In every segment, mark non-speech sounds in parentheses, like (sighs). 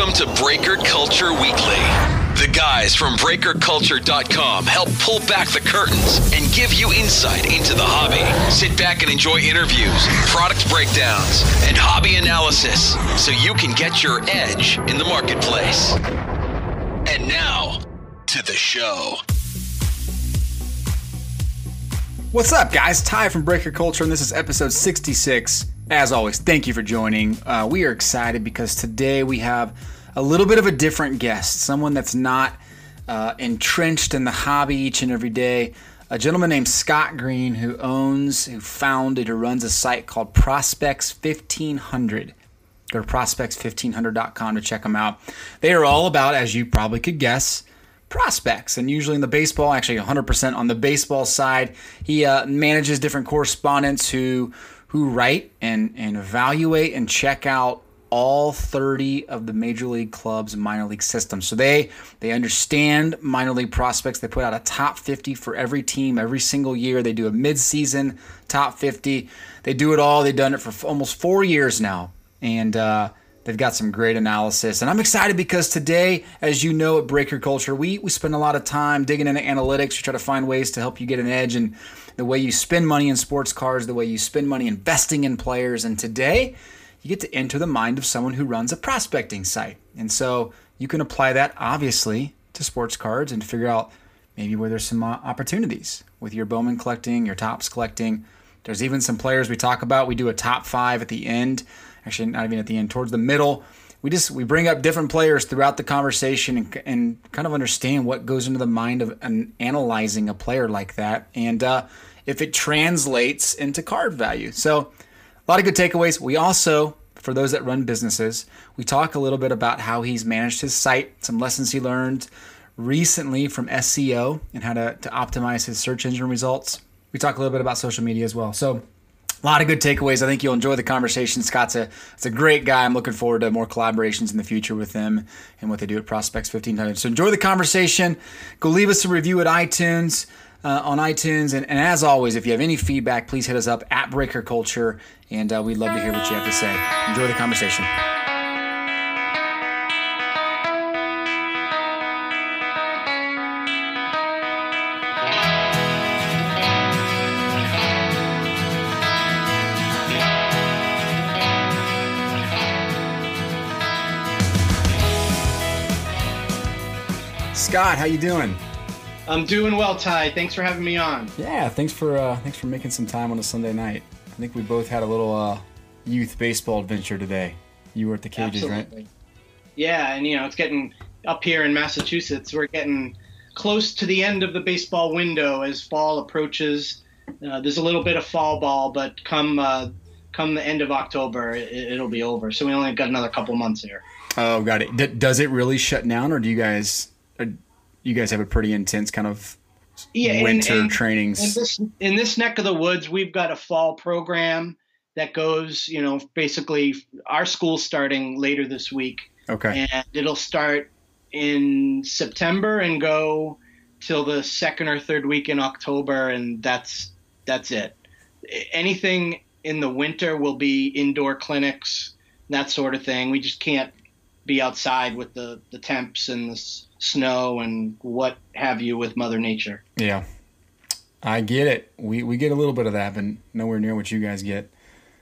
Welcome to Breaker Culture Weekly. The guys from BreakerCulture.com help pull back the curtains and give you insight into the hobby. Sit back and enjoy interviews, product breakdowns, and hobby analysis so you can get your edge in the marketplace. And now, to the show. What's up, guys? Ty from Breaker Culture, and this is episode 66. As always, thank you for joining. Uh, we are excited because today we have a little bit of a different guest, someone that's not uh, entrenched in the hobby each and every day. A gentleman named Scott Green who owns, who founded, who runs a site called Prospects 1500. Go to prospects1500.com to check them out. They are all about, as you probably could guess, prospects. And usually in the baseball, actually 100% on the baseball side, he uh, manages different correspondents who who write and, and evaluate and check out all 30 of the major league clubs minor league systems. So they they understand minor league prospects. They put out a top 50 for every team every single year. They do a midseason top 50. They do it all. They've done it for almost four years now, and uh, they've got some great analysis. And I'm excited because today, as you know, at Breaker Culture, we we spend a lot of time digging into analytics. We try to find ways to help you get an edge and the way you spend money in sports cars, the way you spend money investing in players. And today, you get to enter the mind of someone who runs a prospecting site. And so you can apply that obviously to sports cards and figure out maybe where there's some uh, opportunities with your Bowman collecting, your Topps collecting. There's even some players we talk about. We do a top five at the end, actually, not even at the end, towards the middle. We just we bring up different players throughout the conversation and, and kind of understand what goes into the mind of an, analyzing a player like that. And uh, if it translates into card value. So, a lot of good takeaways. We also, for those that run businesses, we talk a little bit about how he's managed his site, some lessons he learned recently from SEO and how to, to optimize his search engine results. We talk a little bit about social media as well. So, a lot of good takeaways. I think you'll enjoy the conversation. Scott's a, it's a great guy. I'm looking forward to more collaborations in the future with them and what they do at Prospects 1500. So enjoy the conversation. Go leave us a review at iTunes uh, on iTunes. And, and, as always, if you have any feedback, please hit us up at Breaker Culture, and uh, we'd love to hear what you have to say. Enjoy the conversation. Scott, how you doing? I'm doing well, Ty. Thanks for having me on. Yeah, thanks for uh, thanks for making some time on a Sunday night. I think we both had a little uh, youth baseball adventure today. You were at the cages, Absolutely. right? Yeah, and you know it's getting up here in Massachusetts. We're getting close to the end of the baseball window as fall approaches. Uh, there's a little bit of fall ball, but come uh, come the end of October, it, will be over. So we only got another couple months here. Oh, got it. D- does it really shut down, or do you guys? You guys have a pretty intense kind of yeah, winter and, and, trainings. In this, in this neck of the woods, we've got a fall program that goes, you know, basically our school's starting later this week. Okay. And it'll start in September and go till the second or third week in October, and that's that's it. Anything in the winter will be indoor clinics, that sort of thing. We just can't be outside with the the temps and the snow and what have you with Mother Nature. Yeah, I get it. We we get a little bit of that, but nowhere near what you guys get.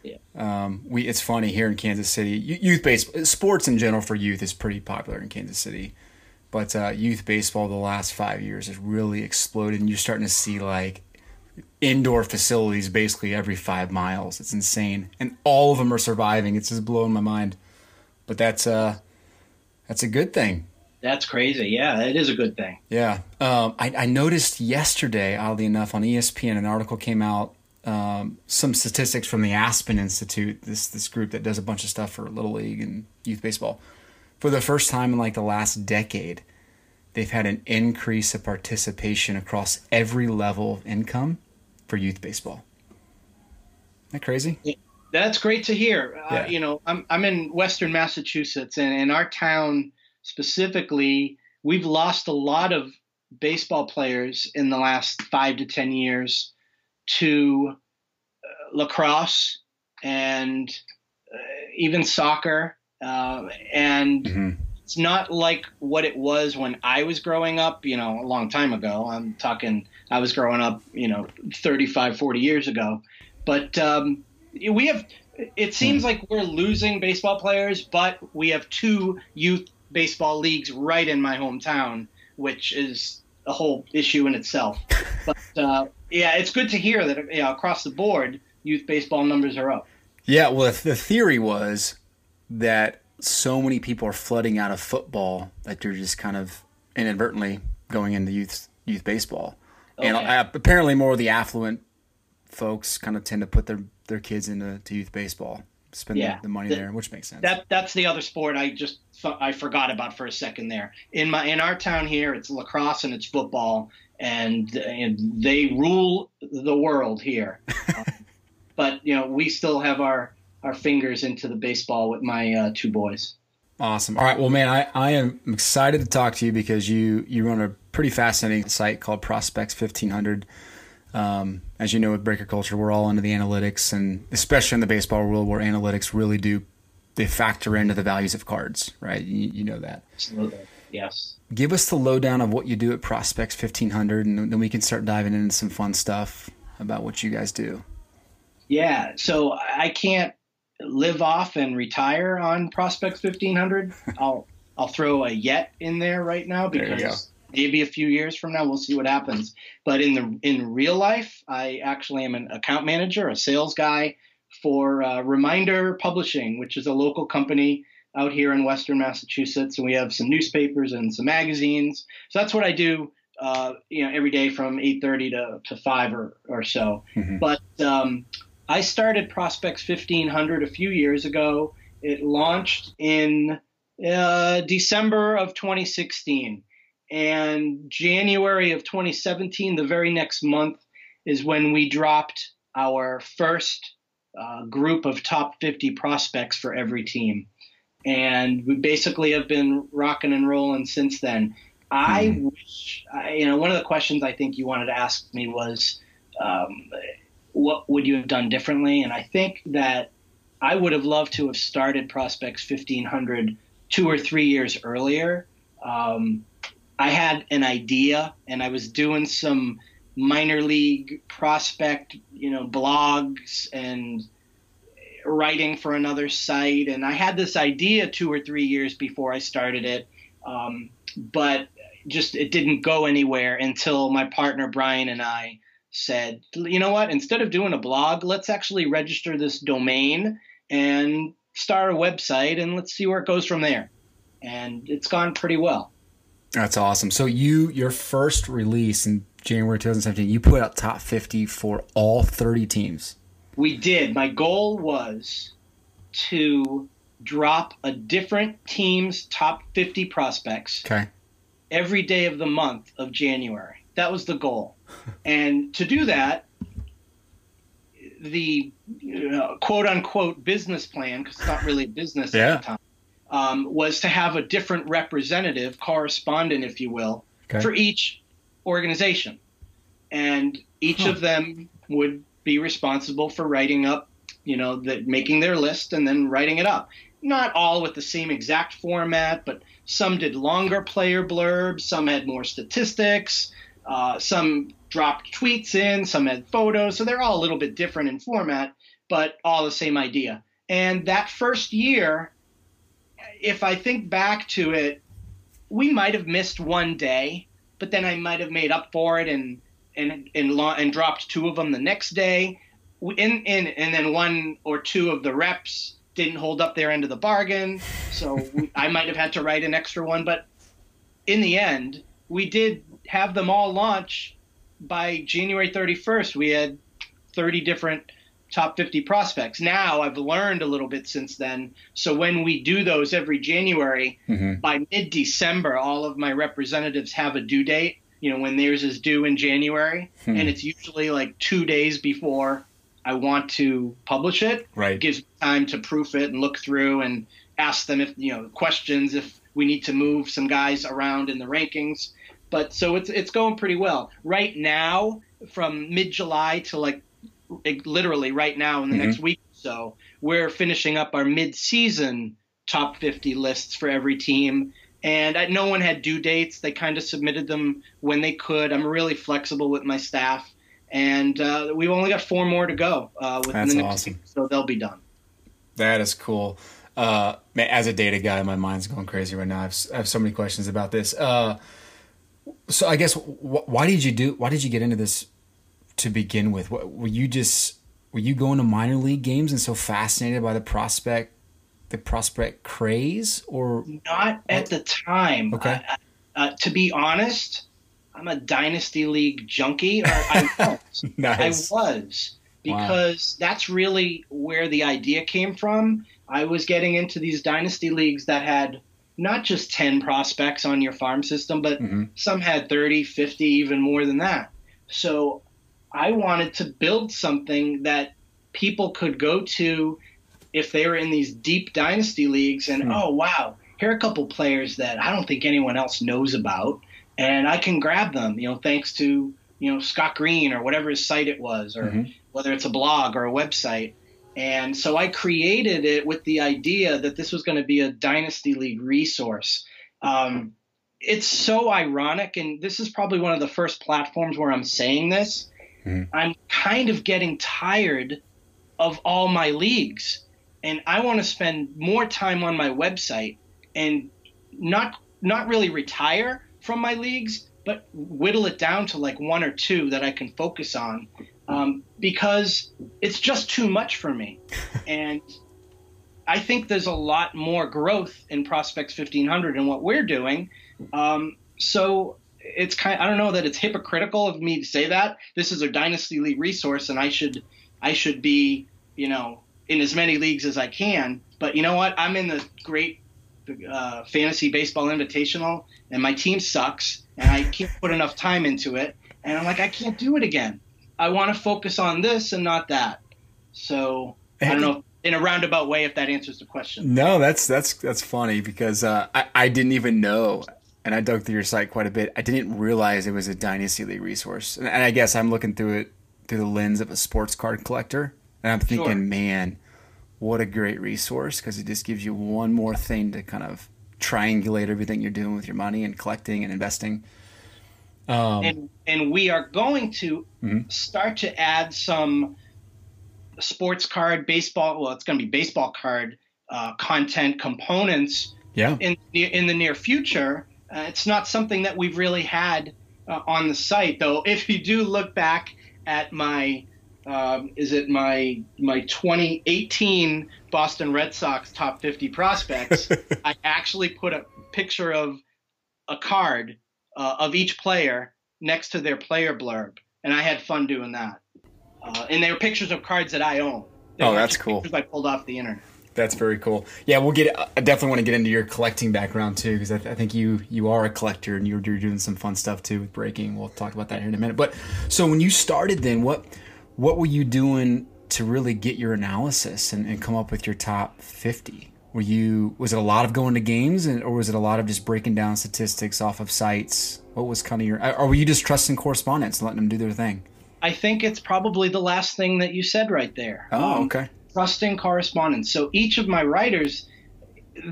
Yeah. Um, we it's funny here in Kansas City. Youth baseball, sports in general for youth is pretty popular in Kansas City, but uh, youth baseball the last five years has really exploded, and you're starting to see like indoor facilities basically every five miles. It's insane, and all of them are surviving. It's just blowing my mind. But that's uh, that's a good thing. That's crazy. Yeah, it is a good thing. Yeah. Um, I, I, noticed yesterday, oddly enough, on ESPN, an article came out, um, some statistics from the Aspen Institute, this this group that does a bunch of stuff for Little League and youth baseball. For the first time in like the last decade, they've had an increase of participation across every level of income for youth baseball. Isn't that crazy? Yeah, that's great to hear. Uh, yeah. Uh, you know, I'm, I'm in Western Massachusetts, and in our town – specifically, we've lost a lot of baseball players in the last five to 10 years to uh, lacrosse and uh, even soccer. Uh, and mm-hmm. it's not like what it was when I was growing up, you know, a long time ago. I'm talking, I was growing up, you know, 35, 40 years ago. But um, we have, it seems like we're losing baseball players, but we have two youth baseball leagues right in my hometown, which is a whole issue in itself. (laughs) But uh, yeah, it's good to hear that you know, across the board, youth baseball numbers are up. Yeah, well, the theory was that so many people are flooding out of football that you're just kind of inadvertently going into youth youth baseball. Okay. And uh, apparently, more of the affluent folks kind of tend to put their their kids into to youth baseball, spend yeah. the, money the, there, which makes sense. That that's the other sport I just I forgot about for a second there. In my in our town here, it's lacrosse and it's football, and, and they rule the world here. (laughs) um, but you know, we still have our our fingers into the baseball with my uh, two boys. Awesome. All right. Well, man, I, I am excited to talk to you because you, you run a pretty fascinating site called Prospects 1500. Um, as you know, with Breaker Culture, we're all into the analytics, and especially in the baseball world, where analytics really do they factor into the values of cards, right? You, you know that. Absolutely. Yes. Give us the lowdown of what you do at Prospects 1500, and then we can start diving into some fun stuff about what you guys do. Yeah. So I can't live off and retire on Prospects 1500. (laughs) I'll I'll throw a yet in there right now because maybe a few years from now we'll see what happens. But in the in real life, I actually am an account manager, a sales guy for uh, Reminder Publishing, which is a local company out here in Western Massachusetts, and we have some newspapers and some magazines. So that's what I do. Uh, you know, every day from 8:30 to, to 5 or, or so. Mm-hmm. But um, I started Prospects 1500 a few years ago. It launched in uh, December of 2016. And January of 2017, the very next month, is when we dropped our first uh, group of top 50 prospects for every team. And we basically have been rocking and rolling since then. I mm-hmm. wish, I, you know, one of the questions I think you wanted to ask me was, um, what would you have done differently? And I think that I would have loved to have started Prospects 1500 two or three years earlier. Um, I had an idea, and I was doing some minor league prospect, you know, blogs and writing for another site, and I had this idea two or three years before I started it, um, but just it didn't go anywhere until my partner Brian and I said, you know what, instead of doing a blog, let's actually register this domain and start a website and let's see where it goes from there. And it's gone pretty well. That's awesome. So you your first release in January 2017, you put out top 50 for all 30 teams. We did. My goal was to drop a different team's top 50 prospects okay. every day of the month of January. That was the goal. (laughs) and to do that, the uh, quote unquote business plan, because it's not really a business yeah. at the time, um, was to have a different representative, correspondent, if you will, okay. for each organization. And each huh. of them would be responsible for writing up, you know, the, making their list and then writing it up. Not all with the same exact format, but some did longer player blurbs, some had more statistics, uh, some dropped tweets in, some had photos, so they're all a little bit different in format, but all the same idea. And that first year, if I think back to it, we might have missed one day, but then I might have made up for it and and and, and dropped two of them the next day. In, in, and then one or two of the reps didn't hold up their end of the bargain, so we, I might have had to write an extra one. But in the end, we did have them all launch by January 31st. We had 30 different top 50 prospects. Now I've learned a little bit since then. So when we do those every January, mm-hmm. by mid December, all of my representatives have a due date. You know, when theirs is due in January, hmm. and it's usually like two days before I want to publish it. Right. It gives me time to proof it and look through and ask them if, you know, questions if we need to move some guys around in the rankings. But so it's it's going pretty well right now. From mid July to like literally right now in the mm-hmm. next week or so, we're finishing up our mid season top 50 lists for every team. And I, no one had due dates. They kind of submitted them when they could. I'm really flexible with my staff. And uh, we've only got four more to go uh, within That's the next awesome. week, so they'll be done. That is cool. Uh, as a data guy, my mind's going crazy right now. I have, I have so many questions about this. Uh, so I guess wh- why did you do? Why did you get into this to begin with? What, were you just were you going to minor league games and so fascinated by the prospect, the prospect craze, or Not at the time. Okay. I- uh, to be honest, I'm a dynasty league junkie. Or I (laughs) was. Nice. I was because that's really where the idea came from. I was getting into these dynasty leagues that had not just 10 prospects on your farm system, but Mhm. some had 30, 50, even more than that. So I wanted to build something that people could go to if they were in these deep dynasty leagues and, Hmm. oh, wow, here are a couple players that I don't think anyone else knows about. And I can grab them, you know, thanks to, you know, Scott Green or whatever his site it was, or Mhm. whether it's a blog or a website. And so I created it with the idea that this was going to be a Dynasty League resource. Um, it's so ironic, and this is probably one of the first platforms where I'm saying this. Mhm. I'm kind of getting tired of all my leagues, and I want to spend more time on my website and not not really retire from my leagues, but whittle it down to like one or two that I can focus on, um, because it's just too much for me, (laughs) and I think there's a lot more growth in Prospects 1500 and what we're doing. Um, so it's kind. I don't know that it's hypocritical of me to say that this is a dynasty league resource, and I should I should be you know in as many leagues as I can. But you know what? I'm in the great uh, fantasy baseball invitational, and my team sucks, and I can't put enough time into it. And I'm like, I can't do it again. I want to focus on this and not that. So I don't know in a roundabout way if that answers the question. No, that's that's that's funny because uh, I I didn't even know, and I dug through your site quite a bit. I didn't realize it was a dynasty league resource, and, and I guess I'm looking through it through the lens of a sports card collector, and I'm thinking, Sure. man, what a great resource because it just gives you one more thing to kind of triangulate everything you're doing with your money and collecting and investing. Um, and and we are going to Mhm. start to add some sports card baseball well it's going to be baseball card uh, content components yeah, in in the near future uh, it's not something that we've really had uh, on the site though if you do look back at my um, is it my my 2018 Boston Red Sox top 50 prospects (laughs) I actually put a picture of a card uh, of each player next to their player blurb, and I had fun doing that. Uh, and they were pictures of cards that I own. They Oh, that's cool. I pulled off the internet. That's very cool. Yeah, we'll get. I definitely want to get into your collecting background too, because I, th- I think you you are a collector and you're, you're doing some fun stuff too with breaking. We'll talk about that here in a minute. But so when you started, then what what were you doing to really get your analysis and, and come up with your top fifty? Were you was it a lot of going to games, and, or was it a lot of just breaking down statistics off of sites? What was kind of your, or were you just trusting correspondents and letting them do their thing? I think it's probably the last thing that you said right there. Oh, Um, okay. Trusting correspondence. So each of my writers,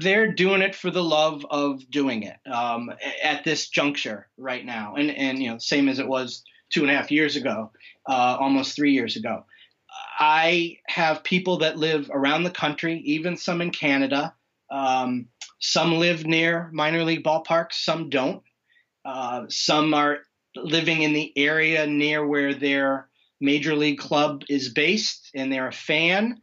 they're doing it for the love of doing it um, at this juncture right now, and and you know, same as it was two and a half years ago, uh, almost three years ago. I have people that live around the country, even some in Canada. Um, some live near minor league ballparks, some don't. Uh, some are living in the area near where their major league club is based and they're a fan.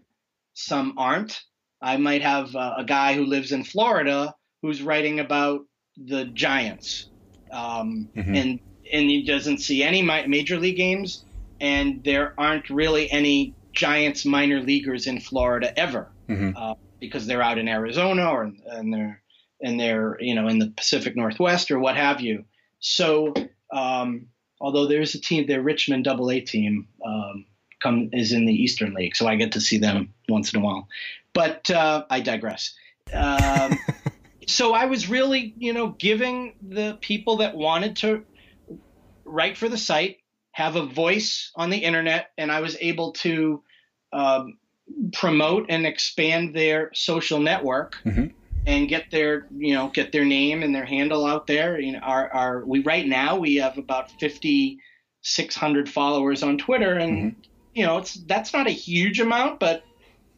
Some aren't. I might have uh, a guy who lives in Florida who's writing about the Giants, um, Mhm. and and he doesn't see any mi- major league games, and there aren't really any Giants minor leaguers in Florida ever Mhm. uh, because they're out in Arizona or and they're and they're you know in the Pacific Northwest or what have you. So um, although there's a team, their Richmond Double A team um, come is in the Eastern League, so I get to see them once in a while. But uh, I digress. Um, (laughs) so I was really, you know, giving the people that wanted to write for the site have a voice on the internet, and I was able to um, promote and expand their social network Mhm. and get their you know get their name and their handle out there. You know, our our we right now we have about fifty six hundred followers on Twitter, and mm-hmm. You know it's that's not a huge amount, but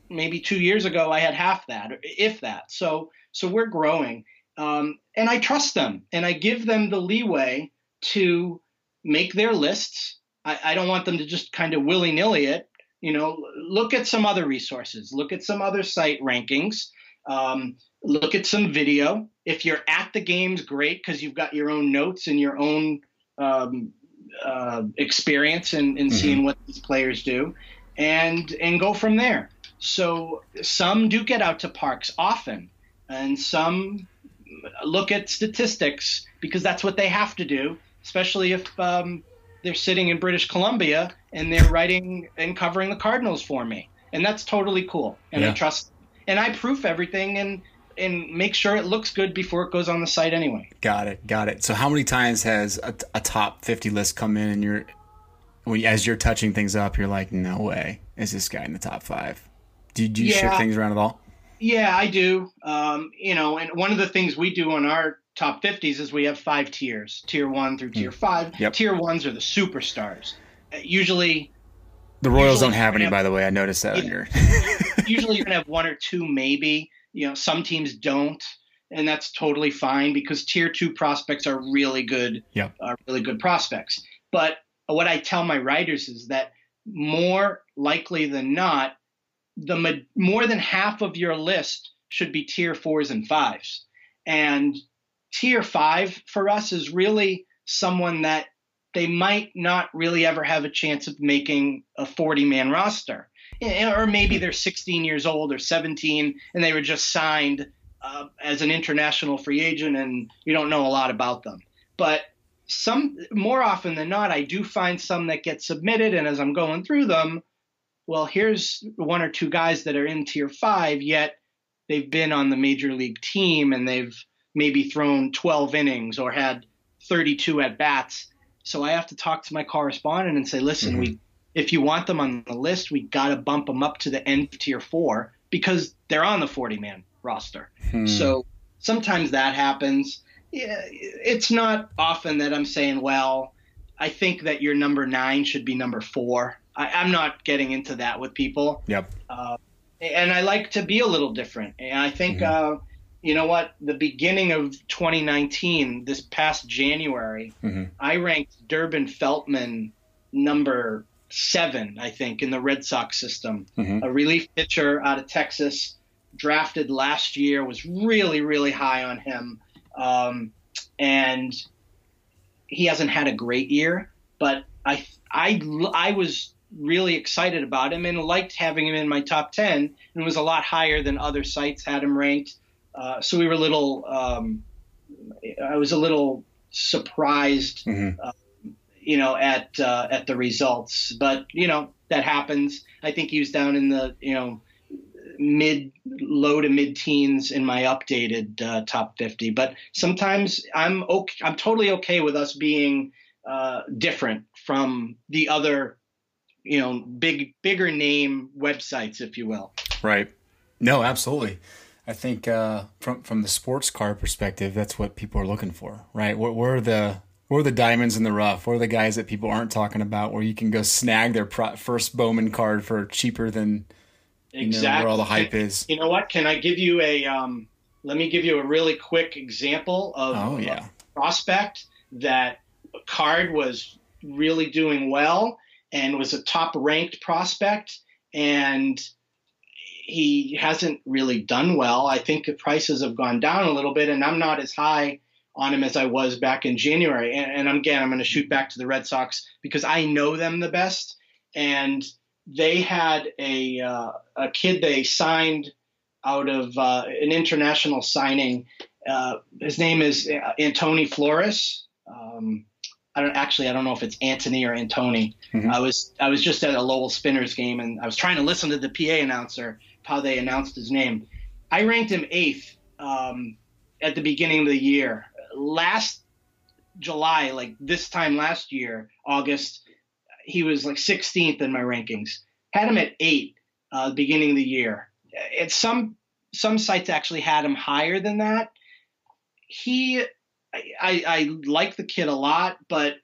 maybe two years ago I had half that, if that. So so we're growing, um, and I trust them, and I give them the leeway to make their lists. I, I don't want them to just kind of willy nilly it. You know, look at some other resources, look at some other site rankings. Um, look at some video. If you're at the games, great because you've got your own notes and your own um, uh, experience in, in mm-hmm. seeing what these players do, and and go from there. So some do get out to parks often, and some look at statistics because that's what they have to do, especially if um, they're sitting in British Columbia and they're writing and covering the Cardinals for me, and that's totally cool. And yeah. I trust, and I proof everything and and make sure it looks good before it goes on the site anyway. Got it, got it. So how many times has a, a top fifty list come in and you're when as you're touching things up, you're like, no way is this guy in the top five? Do, do you yeah. shift things around at all? Yeah, I do. Um, you know, and one of the things we do on our top 50s is we have five tiers tier one through tier mm. five. Yep. Tier ones are the superstars. Uh, usually, the Royals usually don't have any, have, by the way. I noticed that. Yeah, (laughs) usually, you're gonna have one or two, maybe. You know, some teams don't, and that's totally fine because tier two prospects are really good. Yeah, are really good prospects. But what I tell my writers is that more likely than not, the more than half of your list should be tier fours and fives, and tier five for us is really someone that they might not really ever have a chance of making a 40 man roster or maybe they're 16 years old or 17 and they were just signed uh, as an international free agent and you don't know a lot about them. But some more often than not, I do find some that get submitted, and as I'm going through them, well, here's one or two guys that are in tier five, yet they've been on the major league team and they've maybe thrown 12 innings or had 32 at bats. So I have to talk to my correspondent and say, listen, mm-hmm. we if you want them on the list, we got to bump them up to the end of tier four because they're on the 40 man roster. Hmm. So sometimes that happens. It's not often that I'm saying, well, I think that your number nine should be number four. I, am not getting into that with people. Yep. Uh, and I like to be a little different. And I think, mm-hmm. uh, you know what, the beginning of 2019, this past January, mm-hmm. I ranked Durbin Feltman number seven, I think, in the Red Sox system. Mm-hmm. A relief pitcher out of Texas, drafted last year, was really, really high on him. Um, and he hasn't had a great year, but I, I, I was really excited about him and liked having him in my top 10 and was a lot higher than other sites had him ranked. Uh, so we were a little, um, I was a little surprised mm-hmm. uh, you know, at uh, at the results. But you know that happens. I think he was down in the you know mid low to mid teens in my updated uh, top 50 but sometimes i'm okay i'm totally okay with us being uh, different from the other you know big bigger name websites if you will. Right. No absolutely. I think uh, from from the sports car perspective that's what people are looking for right? What were the or the diamonds in the rough, or the guys that people aren't talking about, where you can go snag their pro- first Bowman card for cheaper than exactly know, where all the hype is. You know what? Can I give you a? Um, let me give you a really quick example of oh, yeah. a prospect that card was really doing well and was a top ranked prospect, and he hasn't really done well. I think the prices have gone down a little bit, and I'm not as high on him as I was back in January. And, and again, I'm going to shoot back to the Red Sox because I know them the best. And they had a uh, a kid they signed out of uh, an international signing. Uh, his name is Antoni Flores. Um, I don't actually I don't know if it's Anthony or Antony. Mm-hmm. I was I was just at a Lowell Spinners game and I was trying to listen to the PA announcer how they announced his name. I ranked him eighth um, at the beginning of the year last July, like this time last year, August, he was like 16th in my rankings. Had him at eight uh, beginning of the year. At some some sites actually had him higher than that. He, I, I, I like the kid a lot, but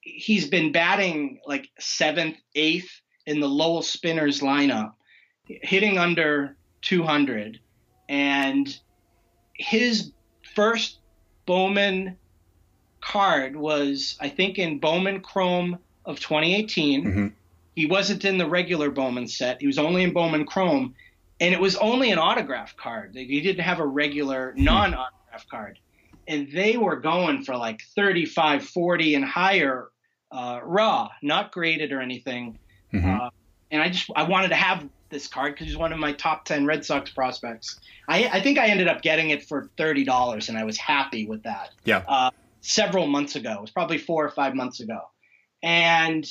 he's been batting like seventh, eighth in the Lowell Spinners lineup, hitting under 200, and his first Bowman card was, I think, in Bowman Chrome of 2018. Mm-hmm. He wasn't in the regular Bowman set. He was only in Bowman Chrome, and it was only an autograph card. He didn't have a regular non-autograph card, and they were going for like 35, 40, and higher uh, raw, not graded or anything. Mhm. Uh, and I just I wanted to have this card because he's one of my top 10 Red Sox prospects. I, I think I ended up getting it for $30, and I was happy with that Yeah. uh, several months ago. It was probably four or five months ago. And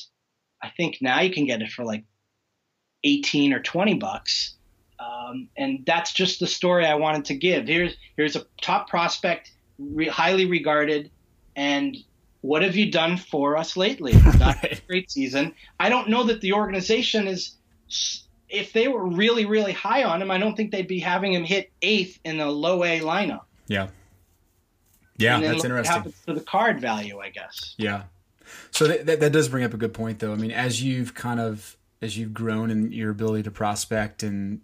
I think now you can get it for like 18 or 20 bucks. Um, and that's just the story I wanted to give. Here's here's a top prospect, re- highly regarded, and what have you done for us lately? Not a (laughs) great season. I don't know that the organization is. If they were really, really high on him, I don't think they'd be having him hit eighth in the low A lineup. Yeah. Yeah, that's interesting. What happens to the card value, I guess. Yeah. So that, that, that does bring up a good point, though. I mean, as you've kind of as you've grown in your ability to prospect and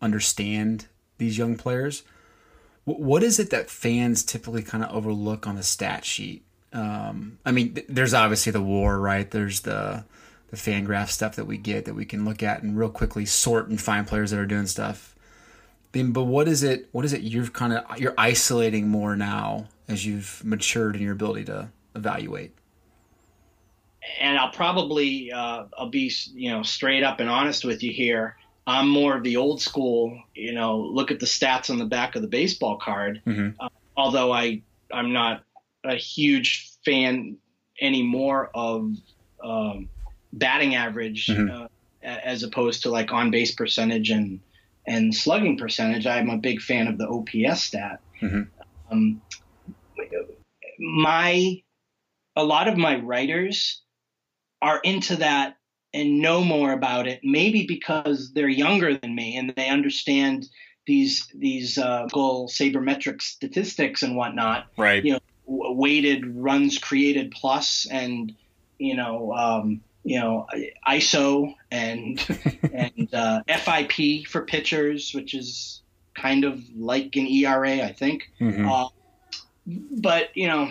understand these young players, wh- what is it that fans typically kind of overlook on the stat sheet? Um, I mean, th- there's obviously the WAR, right? There's the the fan graph stuff that we get that we can look at and real quickly sort and find players that are doing stuff. Mean, But what is it? What is it? You're kind of you're isolating more now as you've matured in your ability to evaluate. and I'll probably uh, I'll be you know straight up and honest with you here. I'm more of the old school, you know, look at the stats on the back of the baseball card. Mhm. Uh, although I I'm not a huge fan anymore of um, batting average Mhm. uh, as opposed to like on base percentage and and slugging percentage. I'm a big fan of the OPS stat. Mhm. Um, my a lot of my writers are into that and know more about it maybe because they're younger than me and they understand these these uh, goal sabermetric statistics and whatnot Right. you know w- weighted runs created plus and you know um, you know ISO and (laughs) and uh, FIP for pitchers which is kind of like an ERA I think Mhm. uh, but you know,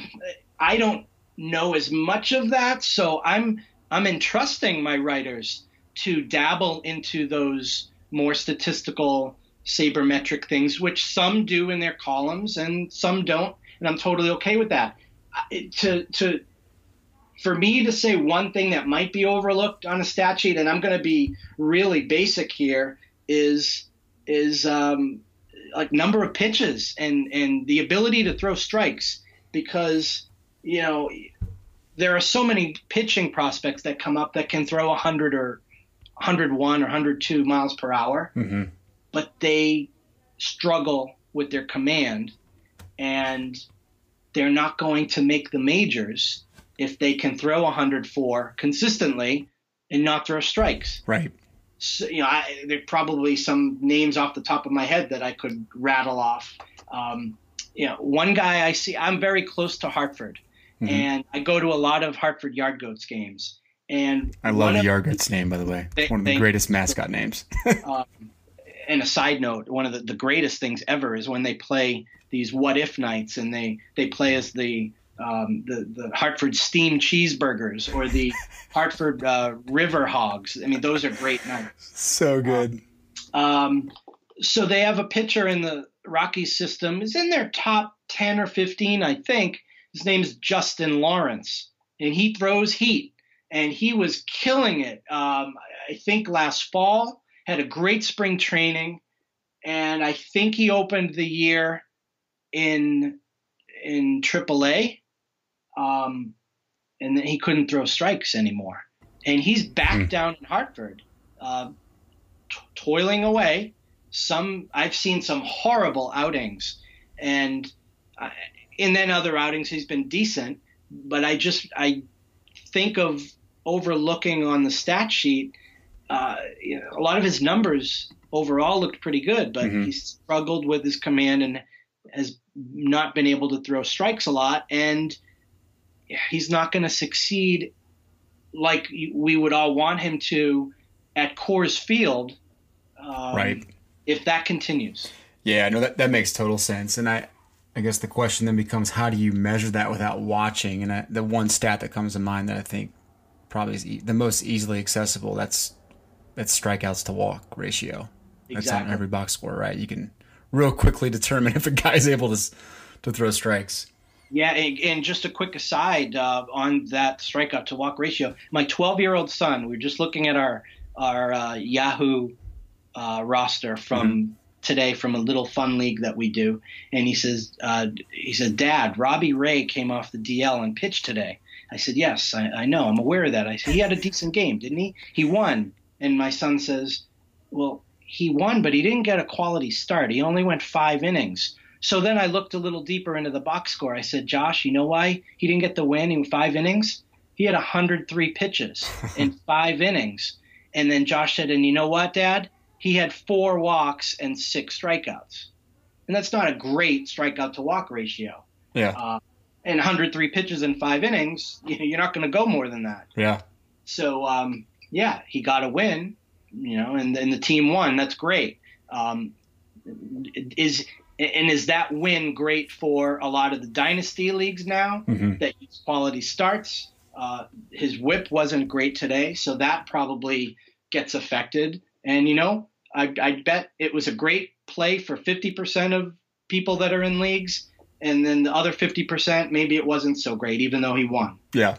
I don't know as much of that, so I'm I'm entrusting my writers to dabble into those more statistical sabermetric things, which some do in their columns and some don't, and I'm totally okay with that. To to for me to say one thing that might be overlooked on a stat sheet, and I'm going to be really basic here, is is um, like number of pitches and and the ability to throw strikes. Because you know there are so many pitching prospects that come up that can throw 100 or 101 or 102 miles per hour. Mhm. but they struggle with their command and they're not going to make the majors if they can throw 104 consistently and not throw strikes Right. so, you know, I, there are probably some names off the top of my head that I could rattle off. Um, you know, one guy I see, I'm very close to Hartford, Mhm. and I go to a lot of Hartford Yard Goats games. And I love Yard Goats name, by the way. Thank- One of the thank- greatest mascot names. (laughs) and a side note, one of the, the greatest things ever is when they play these what if nights, and they they play as the um, the the Hartford steam cheeseburgers or the (laughs) Hartford uh, River Hogs. I mean, those are great nights. so good. Um, so they have a pitcher in the Rockies system. Is in their top ten or fifteen, I think. His name's Justin Lawrence, and he throws heat, and he was killing it. Um, I think last fall had a great spring training, and I think he opened the year in in AAA, um, and then he couldn't throw strikes anymore. And he's back Hmm. down in Hartford, uh, t- toiling away. Some I've seen some horrible outings, and uh, and then other outings he's been decent. But I just I think of overlooking on the stat sheet uh, you know, a lot of his numbers overall looked pretty good, but Mhm. he struggled with his command and has not been able to throw strikes a lot. And he's not going to succeed like we would all want him to at Coors Field. Um, Right. If that continues. Yeah, no, that, that makes total sense. And I, I guess the question then becomes how do you measure that without watching? And I, the one stat that comes to mind that I think probably is e- the most easily accessible that's that's strikeouts to walk ratio. Exactly. That's on every box score, right? You can real quickly determine (laughs) if a guy's able to to throw strikes. Yeah, and, and just a quick aside uh, on that strikeout to walk ratio. My 12 year old son, we were just looking at our our uh, Yahoo uh, roster from today from a little fun league that we do, and he says uh, he said, Dad, Robbie Ray came off the DL and pitched today. I said, Yes, I, I know, I'm aware of that. I said he had a decent game, didn't he? He won, and my son says, Well, he won, but he didn't get a quality start. He only went five innings. So then I looked a little deeper into the box score. I said, Josh, you know why he didn't get the win in five innings? He had 103 pitches (laughs) in five innings. And then Josh said, and you know what, Dad? He had four walks and six strikeouts. And that's not a great strikeout to walk ratio. Yeah, And 103 pitches in five innings, (laughs) you're not going to go more than that. yeah, So um, yeah, he got a win, you know, and, and the team won. That's great. Um, is and is that win great for a lot of the dynasty leagues now hmm that use quality starts? Uh, his WHIP wasn't great today, so that probably gets affected. And you know, I, I bet it was a great play for 50% of people that are in leagues, and then the other 50% maybe it wasn't so great, even though he won. yeah.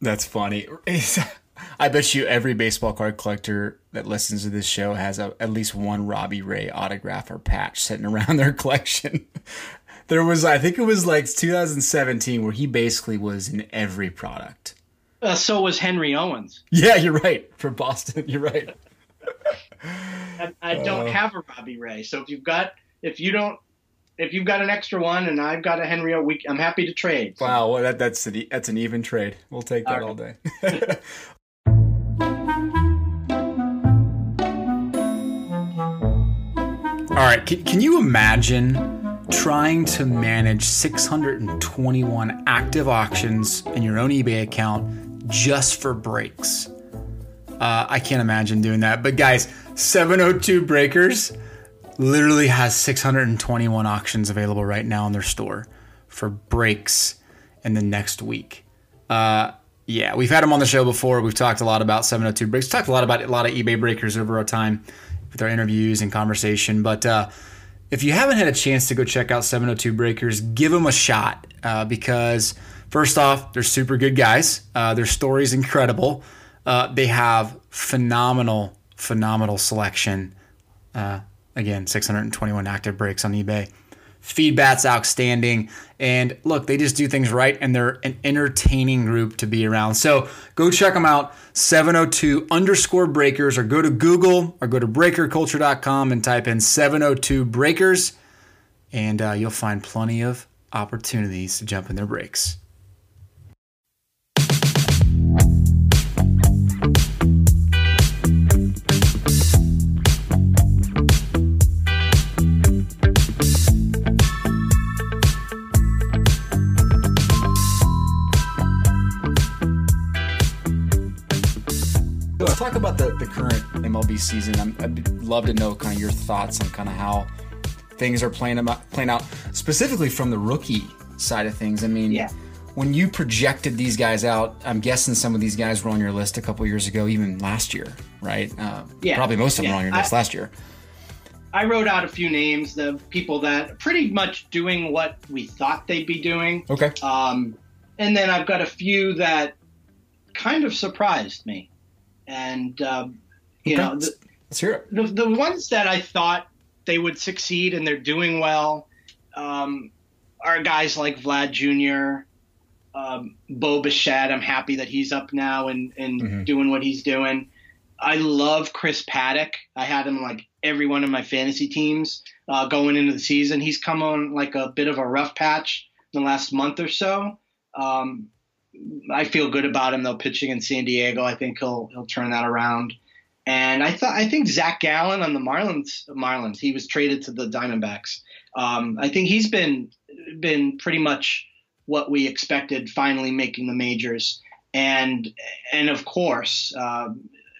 That's funny. (laughs) I bet you every baseball card collector that listens to this show has a, at least one Robbie Ray autograph or patch sitting (laughs) around their collection. there was, I think it was like 2017, where he basically was in every product. Uh, so was Henry Owens. Yeah, you're right. For Boston, (laughs) you're right. I, I don't Uh. have a Robbie Ray, so if you've got if you don't if you've got an extra one and I've got a Henry, O, we, I'm happy to trade. Wow, well, that, that's an, that's an even trade. We'll take that All all day. (laughs) all right, can, can you imagine trying to manage 621 active auctions in your own eBay account just for breaks? Uh, I can't imagine doing that. But guys, 702 Breakers literally has 621 auctions available right now in their store for breaks in the next week. Uh, yeah, we've had them on the show before. We've talked a lot about 702 breaks. Talked a lot about a lot of eBay breakers over our time with our interviews and conversation. But uh, if you haven't had a chance to go check out 702 breakers, give them a shot uh, because first off, they're super good guys. Uh, their story's incredible. Uh, they have phenomenal, phenomenal selection. Uh, again, 621 active breaks on eBay. Feedback's outstanding. And look, they just do things right and they're an entertaining group to be around. So go check them out, 702 underscore breakers, or go to Google or go to breakerculture.com and type in 702 breakers, and uh, you'll find plenty of opportunities to jump in their breaks. MLB season. I'm, I'd love to know kind of your thoughts on kind of how things are playing about, playing out, specifically from the rookie side of things. I mean, Yeah. when you projected these guys out, I'm guessing some of these guys were on your list a couple years ago, even last year, right? Uh, Yeah. Probably most of them Yeah. were on your list I- last year. I wrote out a few names the people that pretty much doing what we thought they'd be doing. Okay. Um, and then I've got a few that kind of surprised me. And, um, you Okay. know, the, Let's hear it. the, the ones that I thought they would succeed and they're doing well um, are guys like Vlad Jr., um, Bo Bichette. I'm happy that he's up now and, and Mhm. doing what he's doing. I love Chris Paddack. I had him like every one of my fantasy teams uh, going into the season. He's come on like a bit of a rough patch in the last month or so. Um, I feel good about him though pitching in San Diego. I think he'll he'll turn that around. And I thought I think Zach Gallen on the Marlins Marlins he was traded to the Diamondbacks. Um, I think he's been been pretty much what we expected, finally making the majors. And and of course, uh,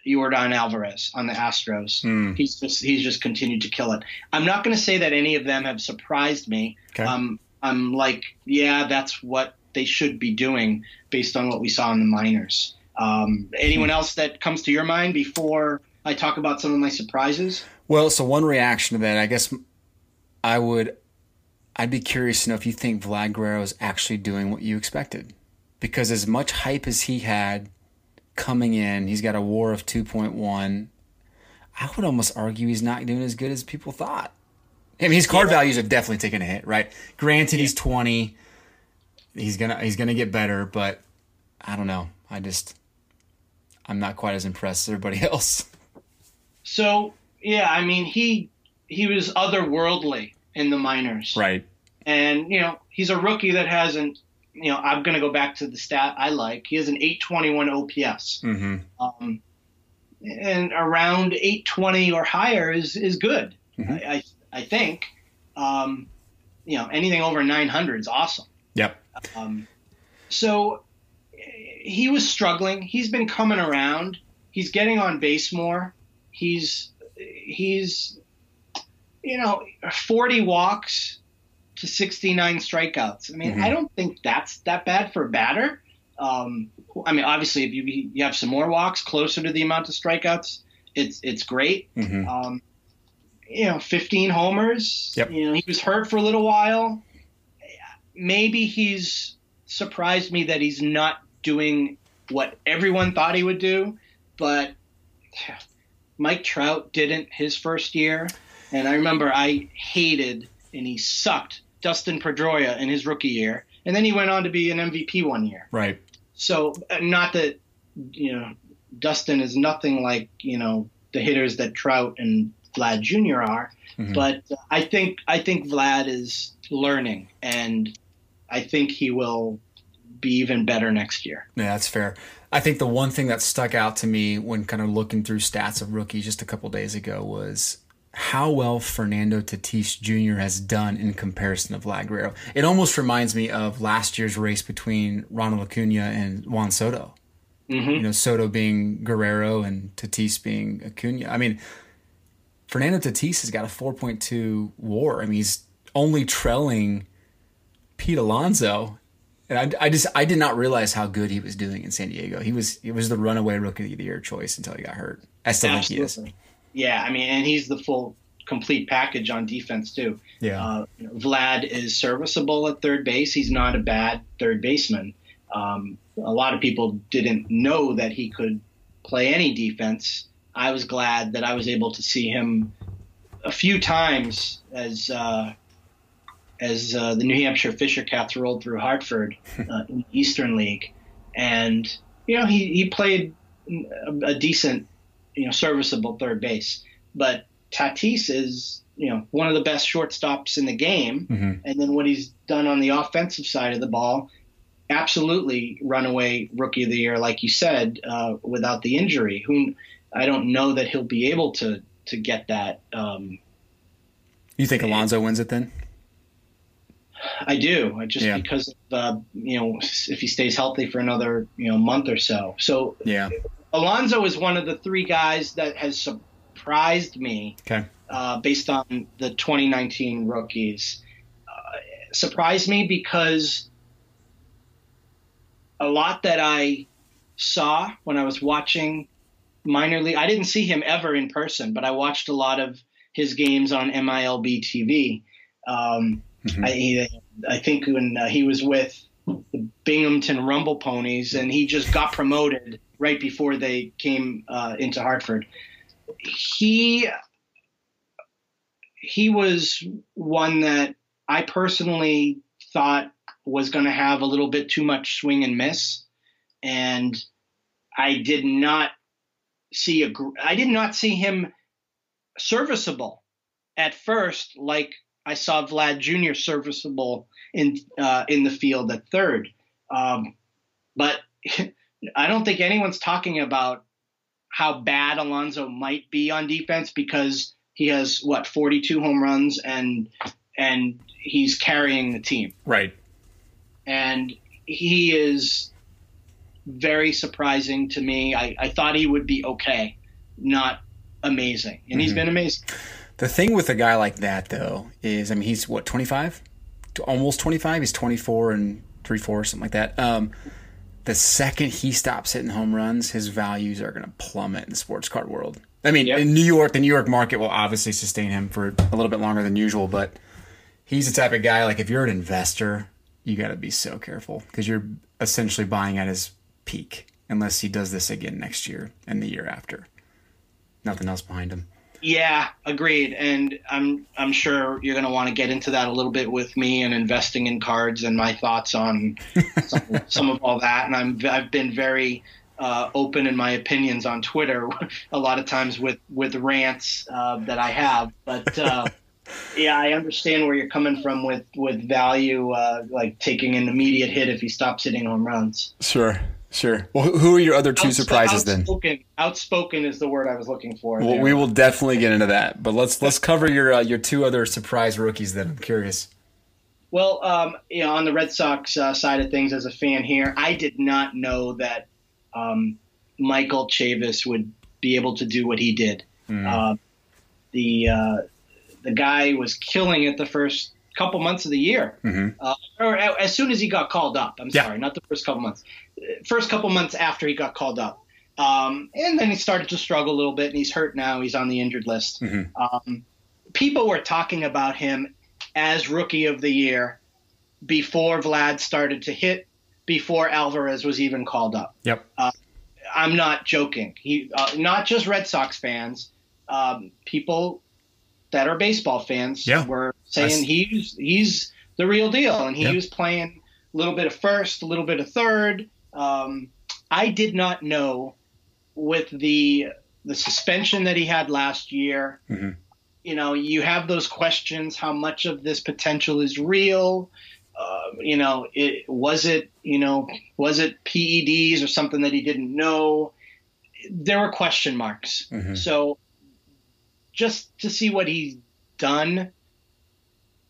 Yordan Alvarez on the Astros. Mm. He's just he's just continued to kill it. I'm not going to say that any of them have surprised me. Okay. Um, I'm like, yeah, that's what they should be doing based on what we saw in the minors. Um, anyone else that comes to your mind before I talk about some of my surprises? Well, so one reaction to that, I guess I would, I'd be curious to know if you think Vlad Guerrero is actually doing what you expected. Because as much hype as he had coming in, he's got a WAR of 2.1. I would almost argue he's not doing as good as people thought. I mean, his card Yeah. values have definitely taken a hit, right? Granted, he's 20. He's gonna he's gonna get better, but I don't know. I just I'm not quite as impressed as everybody (laughs) else. So yeah, I mean he he was otherworldly in the minors, Right. and you know he's a rookie that hasn't. You know, I'm going to go back to the stat I like. He has an 821 OPS. Mm-hmm. um, and around 820 or higher is is good. Mhm. I, I I think. Um, you know, anything over 900 is awesome. Yep. Um, so he was struggling. He's been coming around. He's getting on base more. He's he's you know 40 walks to 69 strikeouts. I mean, Mhm. I don't think that's that bad for a batter. Um, I mean, obviously, if you you have some more walks closer to the amount of strikeouts, it's it's great. Mm-hmm. Um, you know, 15 homers. Yep. You know, he was hurt for a little while. Maybe he's surprised me that he's not doing what everyone thought he would do, but Mike Trout didn't his first year, and I remember I hated and he sucked Dustin Pedroia in his rookie year, and then he went on to be an MVP one year. Right. So, uh, not that you know, Dustin is nothing like you know the hitters that Trout and Vlad Jr. are, Mhm. but uh, I think I think Vlad is learning, and I think he will be even better next year. Yeah, that's fair. I think the one thing that stuck out to me when kind of looking through stats of rookies just a couple days ago was how well Fernando Tatis Jr. has done in comparison of Vlad Guerrero. It almost reminds me of last year's race between Ronald Acuna and Juan Soto. hmm You know, Soto being Guerrero and Tatis being Acuna. I mean, Fernando Tatis has got a 4.2 WAR. I mean, he's only trailing Pete Alonso. And I, I just I did not realize how good he was doing in San Diego. He was he was the runaway rookie of the year choice until he got hurt. I still think he is. Absolutely. Yeah, I mean, and he's the full complete package on defense too. Yeah. Uh, you know, Vlad is serviceable at third base. He's not a bad third baseman. Um, a lot of people didn't know that he could play any defense. I was glad that I was able to see him a few times as uh, as uh, the New Hampshire Fisher Cats rolled through Hartford (laughs) uh, in the Eastern League, and you know he he played a, a decent, you know, serviceable third base. But Tatis is you know one of the best shortstops in the game, Mhm. and then what he's done on the offensive side of the ball, absolutely runaway rookie of the year, like you said, uh, without the injury. Who I don't know that he'll be able to to get that. Um, You think Alonso wins it then? I do, I just Yeah. because of uh, you know if he stays healthy for another you know month or so. So Yeah. Alonso is one of the three guys that has surprised me Okay. uh, based on the 2019 rookies. Uh, surprised me because a lot that I saw when I was watching minor league, I didn't see him ever in person, but I watched a lot of his games on MILB TV. Um, Mhm. I, I think when uh, he was with the Binghamton Rumble Ponies, and he just got promoted right before they came uh, into Hartford. He he was one that I personally thought was going to have a little bit too much swing and miss, and I did not see a I did not see him serviceable at first like I saw Vlad Jr. serviceable in uh, in the field at third, um, but (laughs) I don't think anyone's talking about how bad Alonso might be on defense because he has what 42 home runs and and he's carrying the team. Right. And he is very surprising to me. I, I thought he would be okay, not amazing. And mm-hmm. he's been amazing. The thing with a guy like that, though, is I mean, he's what, 25? Almost 25? He's 24 and 3 4, something like that. Um, the second he stops hitting home runs, his values are going to plummet in the sports card world. I mean, yep. in New York, the New York market will obviously sustain him for a little bit longer than usual, but he's the type of guy, like, if you're an investor, you got to be so careful because you're essentially buying at his peak unless he does this again next year and the year after. Nothing else behind him. Yeah, agreed. And I'm I'm sure you're going to want to get into that a little bit with me and investing in cards and my thoughts on some, (laughs) some, of all that. And I'm I've been very uh, open in my opinions on Twitter (laughs) a lot of times with with rants uh, that I have. But uh, (laughs) yeah, I understand where you're coming from with with value, uh, like taking an immediate hit if he stops hitting home runs. Sure. Sure. Well, who are your other two surprises outspoken, then? Outspoken is the word I was looking for. Well, there. we will definitely get into that, but let's let's cover your uh, your two other surprise rookies. Then I'm curious. Well, um, you know, on the Red Sox uh, side of things, as a fan here, I did not know that um, Michael Chavis would be able to do what he did. Mm. Uh, the uh, the guy was killing it the first couple months of the year, mm-hmm. uh, or as soon as he got called up. I'm yeah. sorry, not the first couple months. First couple months after he got called up, um, and then he started to struggle a little bit, and he's hurt now. He's on the injured list. Mm-hmm. Um, people were talking about him as rookie of the year before Vlad started to hit, before Alvarez was even called up. Yep. Uh, I'm not joking. He, uh, not just Red Sox fans, um, people that are baseball fans yeah. were saying he's he's the real deal, and he yeah. was playing a little bit of first, a little bit of third. Um, I did not know with the the suspension that he had last year. Mm-hmm. You know, you have those questions: how much of this potential is real? Uh, you know, it, was it you know was it PEDs or something that he didn't know? There were question marks. Mm-hmm. So just to see what he's done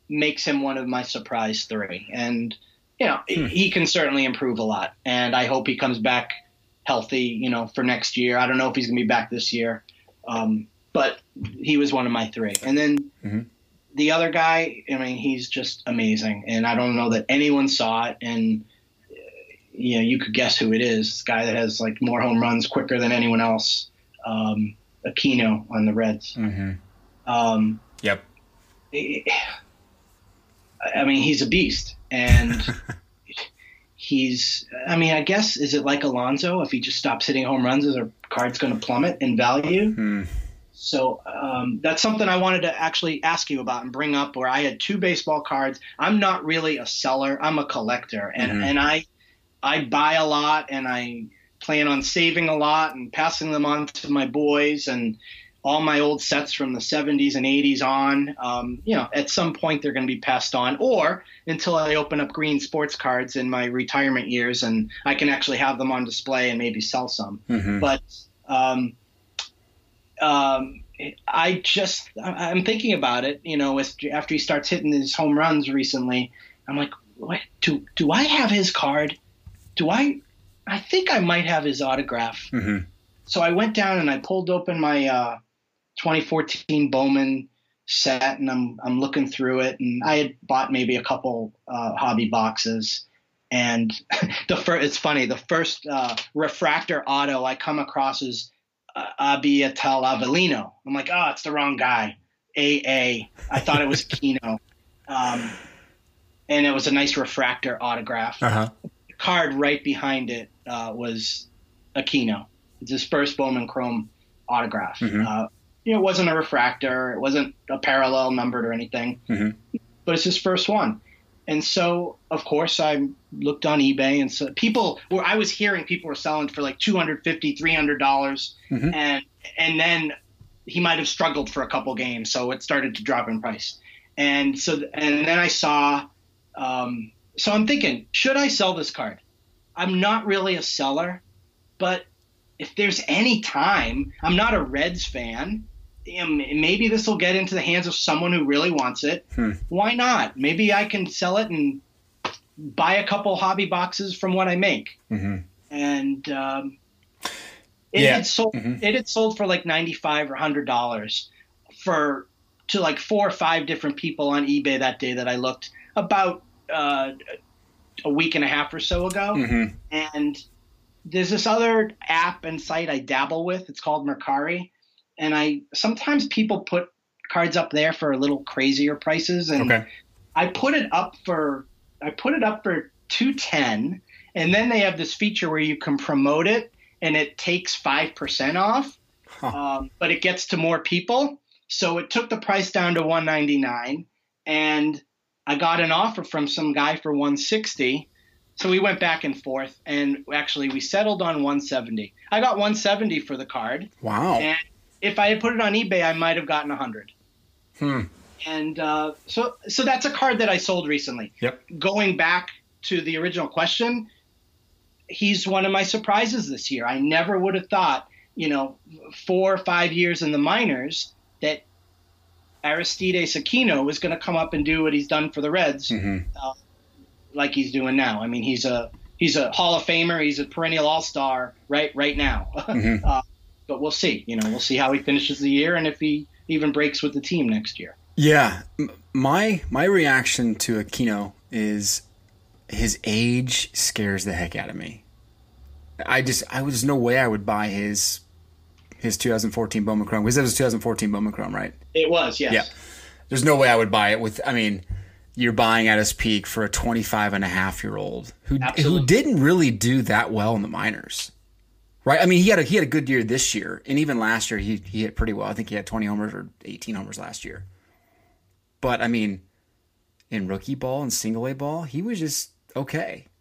makes him one of my surprise three. And, you know, hmm. he can certainly improve a lot. And I hope he comes back healthy, you know, for next year. I don't know if he's going to be back this year. Um, but he was one of my three. And then mm-hmm. the other guy, I mean, he's just amazing. And I don't know that anyone saw it. And, you know, you could guess who it is. This guy that has like more home runs quicker than anyone else. Um, Aquino on the Reds. Mm-hmm. Um, yep. I mean, he's a beast, and (laughs) he's. I mean, I guess is it like Alonso? If he just stops hitting home runs, is our card's going to plummet in value? Hmm. So um, that's something I wanted to actually ask you about and bring up. Where I had two baseball cards. I'm not really a seller. I'm a collector, and mm-hmm. and I I buy a lot, and I plan on saving a lot and passing them on to my boys and all my old sets from the 70s and 80s on. Um, you know, at some point they're going to be passed on, or until I open up green sports cards in my retirement years and I can actually have them on display and maybe sell some. Mm-hmm. But um, um, I just, I'm thinking about it. You know, after he starts hitting his home runs recently, I'm like, do do I have his card? Do I I think I might have his autograph. Mm-hmm. So I went down and I pulled open my uh, 2014 Bowman set, and I'm I'm looking through it, and I had bought maybe a couple uh, hobby boxes. And (laughs) the first, it's funny, the first uh, refractor auto I come across is uh, Abiatal Avelino. I'm like, oh, it's the wrong guy. AA. I thought it was (laughs) Kino. Um, and it was a nice refractor autograph. Uh-huh. The card right behind it uh, was Aquino. It's his first Bowman Chrome autograph. Mm-hmm. Uh, you know, it wasn't a refractor, it wasn't a parallel numbered or anything, mm-hmm. but it's his first one. And so, of course, I looked on eBay and so people were, I was hearing people were selling for like $250, 300. dollars mm-hmm. And, and then he might have struggled for a couple games. So it started to drop in price. And so, and then I saw, um, so I'm thinking, should I sell this card? I'm not really a seller, but if there's any time, I'm not a Reds fan. Maybe this will get into the hands of someone who really wants it. Hmm. Why not? Maybe I can sell it and buy a couple hobby boxes from what I make. Mm-hmm. And um, it Yeah. had sold. Mhm. It had sold for like ninety five or hundred dollars for to like four or five different people on eBay that day that I looked about uh, a week and a half or so ago. Mm-hmm. And there's this other app and site I dabble with. It's called Mercari, and I sometimes people put cards up there for a little crazier prices, and Okay. I put it up for I put it up for two ten, and then they have this feature where you can promote it, and it takes five percent off, Huh. um, but it gets to more people. So it took the price down to one ninety nine, and I got an offer from some guy for one sixty. So we went back and forth, and actually we settled on 170. I got 170 for the card, Wow. and if I had put it on eBay, I might have gotten a 100. Hmm. And uh, so, so that's a card that I sold recently. Yep. Going back to the original question, he's one of my surprises this year. I never would have thought, you know, four or five years in the minors that Aristides Aquino was going to come up and do what he's done for the Reds Mm-hmm. like he's doing now. I mean, he's a he's a Hall of Famer. He's a perennial All Star right right now. (laughs) Mhm. uh, but we'll see. You know, we'll see how he finishes the year and if he even breaks with the team next year. Yeah, my my reaction to Aquino is his age scares the heck out of me. I just I was no way I would buy his his 2014 Bowman Chrome because it was 2014 Bowman Chrome, right? It was, yes. Yeah. There's no way I would buy it with. I mean, you're buying at his peak for a 25 and a half year old who who didn't really do that well in the minors, right? I mean, he had a he had a good year this year, and even last year he he hit pretty well. I think he had 20 homers or 18 homers last year. But I mean, in rookie ball and single A ball, he was just okay. (laughs)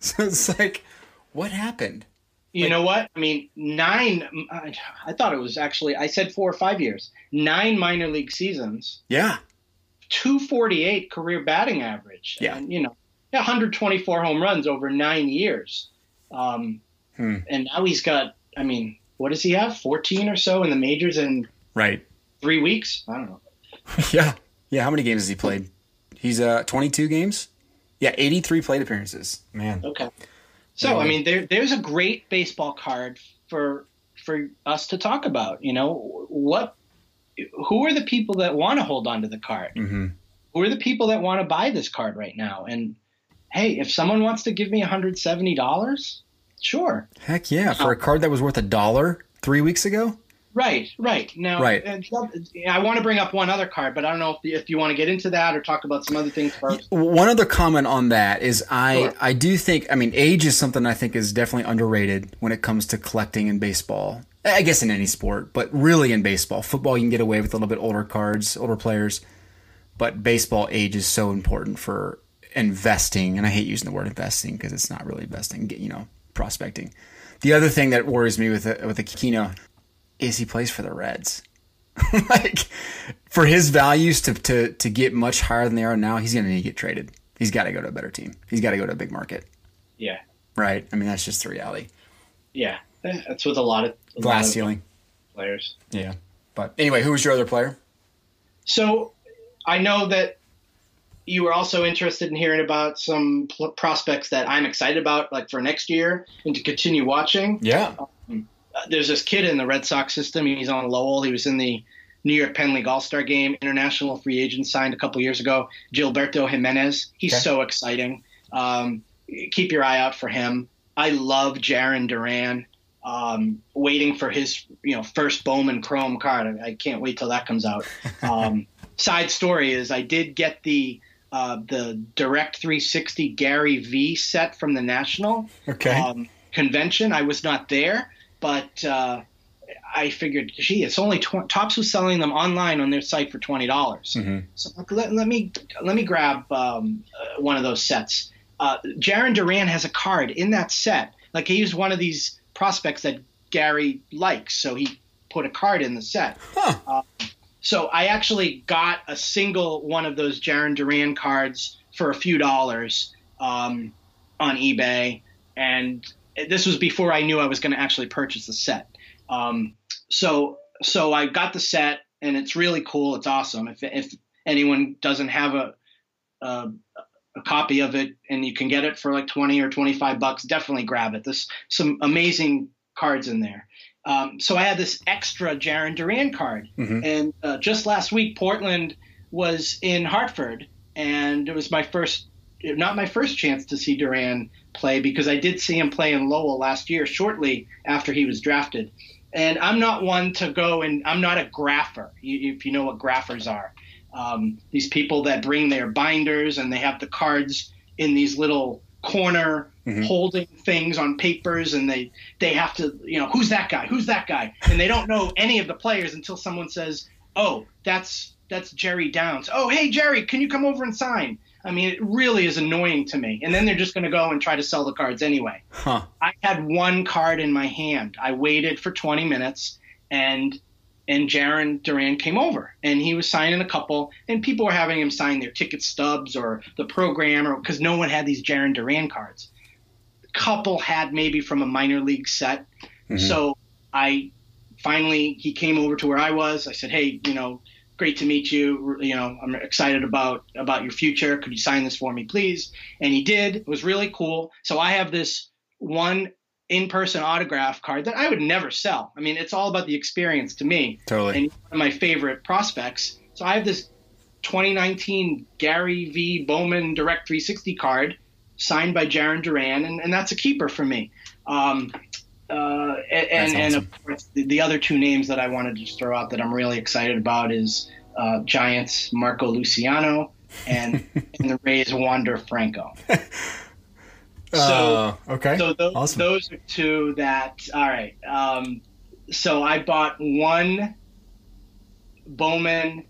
So it's like, what happened? You know what? I mean, nine. I, I thought it was actually. I said four or five years. Nine minor league seasons. Yeah, 248 career batting average. Yeah. And, you know, 124 home runs over nine years. Um, Hmm. And now he's got. I mean, what does he have? 14 or so in the majors in right. three weeks. I don't know. (laughs) Yeah, yeah. How many games has he played? He's uh 22 games. Yeah, 83 plate appearances. Man. Okay. So I mean, there there's a great baseball card for for us to talk about. You know, what who are the people that want to hold on to the card? Mm-hmm. Who are the people that want to buy this card right now? And hey, if someone wants to give me $170, sure. Heck yeah, for a card that was worth a dollar three weeks ago. Right, right. Now, Right. uh, I want to bring up one other card, but I don't know if, if you want to get into that or talk about some other things first. One other comment on that is I Sure. I do think I mean age is something I think is definitely underrated when it comes to collecting in baseball. I guess in any sport, but really in baseball. Football you can get away with a little bit older cards, older players, but baseball age is so important for investing. And I hate using the word investing because it's not really investing. You know, prospecting. The other thing that worries me with with Aquino is he plays for the Reds. (laughs) like for his values to, to to get much higher than they are now, he's gonna need to get traded. He's got to go to a better team. He's got to go to a big market, Yeah, right? I mean, that's just the reality. yeah. Eh, That's with a lot of a lot Glass of ceiling. players. Yeah. But anyway, who was your other player? So I know that you were also interested in hearing about some pl- prospects that I'm excited about, like for next year, and to continue watching. Yeah. Uh, there's this kid in the Red Sox system. He's on Lowell. He was in the New York Penn League All Star Game. International free agent signed a couple years ago. Gilberto Jimenez. He's Okay. so exciting. Um, keep your eye out for him. I love Jarren Duran. Um, waiting for his you know first Bowman Chrome card. I, I can't wait till that comes out. (laughs) Um, side story is I did get the uh, the Direct 360 Gary V set from the National Okay. um, convention. I was not there, but uh, I figured, gee, it's only tw- Topps was selling them online on their site for twenty dollars. Mhm. So let, let me let me grab um, uh, one of those sets. Uh, Jarren Duran has a card in that set. Like he he's one of these prospects that Gary likes, so he put a card in the set. Huh. So I actually got a single one of those Jarren Duran cards for a few dollars um, on eBay, and this was before I knew I was going to actually purchase the set. Um, so so I got the set, and it's really cool. It's awesome. If if anyone doesn't have a a, a copy of it and you can get it for like 20 or 25 bucks, definitely grab it. There's some amazing cards in there. Um, so I had this extra Jarren Duran card, Mhm. and uh, just last week Portland was in Hartford, and it was my first, not my first chance to see Duran play because I did see him play in Lowell last year, shortly after he was drafted. And I'm not one to go and I'm not a grapher. If you know what graphers are, um, these people that bring their binders and they have the cards in these little corner Mhm. holding things on papers and they they have to you know who's that guy who's that guy and they don't know any of the players until someone says oh that's that's Jerry Downs oh hey Jerry can you come over and sign I mean it really is annoying to me and then they're just going to go and try to sell the cards anyway Huh. I had one card in my hand. I waited for 20 minutes, and and Jarren Duran came over, and he was signing a couple, and people were having him sign their ticket stubs or the program, or because no one had these Jarren Duran cards. A couple had maybe from a minor league set, Mhm. so I finally he came over to where I was. I said, hey, you know. Great to meet you. You know, I'm excited about about your future. Could you sign this for me, please? And he did. It was really cool. So I have this one in-person autograph card that I would never sell. I mean, it's all about the experience to me, Totally. and one of my favorite prospects. So I have this 2019 Gary V. Bowman Direct 360 card signed by Jarren Duran, and, and that's a keeper for me. Um, uh, and That's and awesome. of course, the, the other two names that I wanted to just throw out that I'm really excited about is uh, Giants Marco Luciano and, (laughs) and the Rays Wander Franco. (laughs) Uh, okay. So those, awesome. those are two that. All right. Um, so I bought one Bowman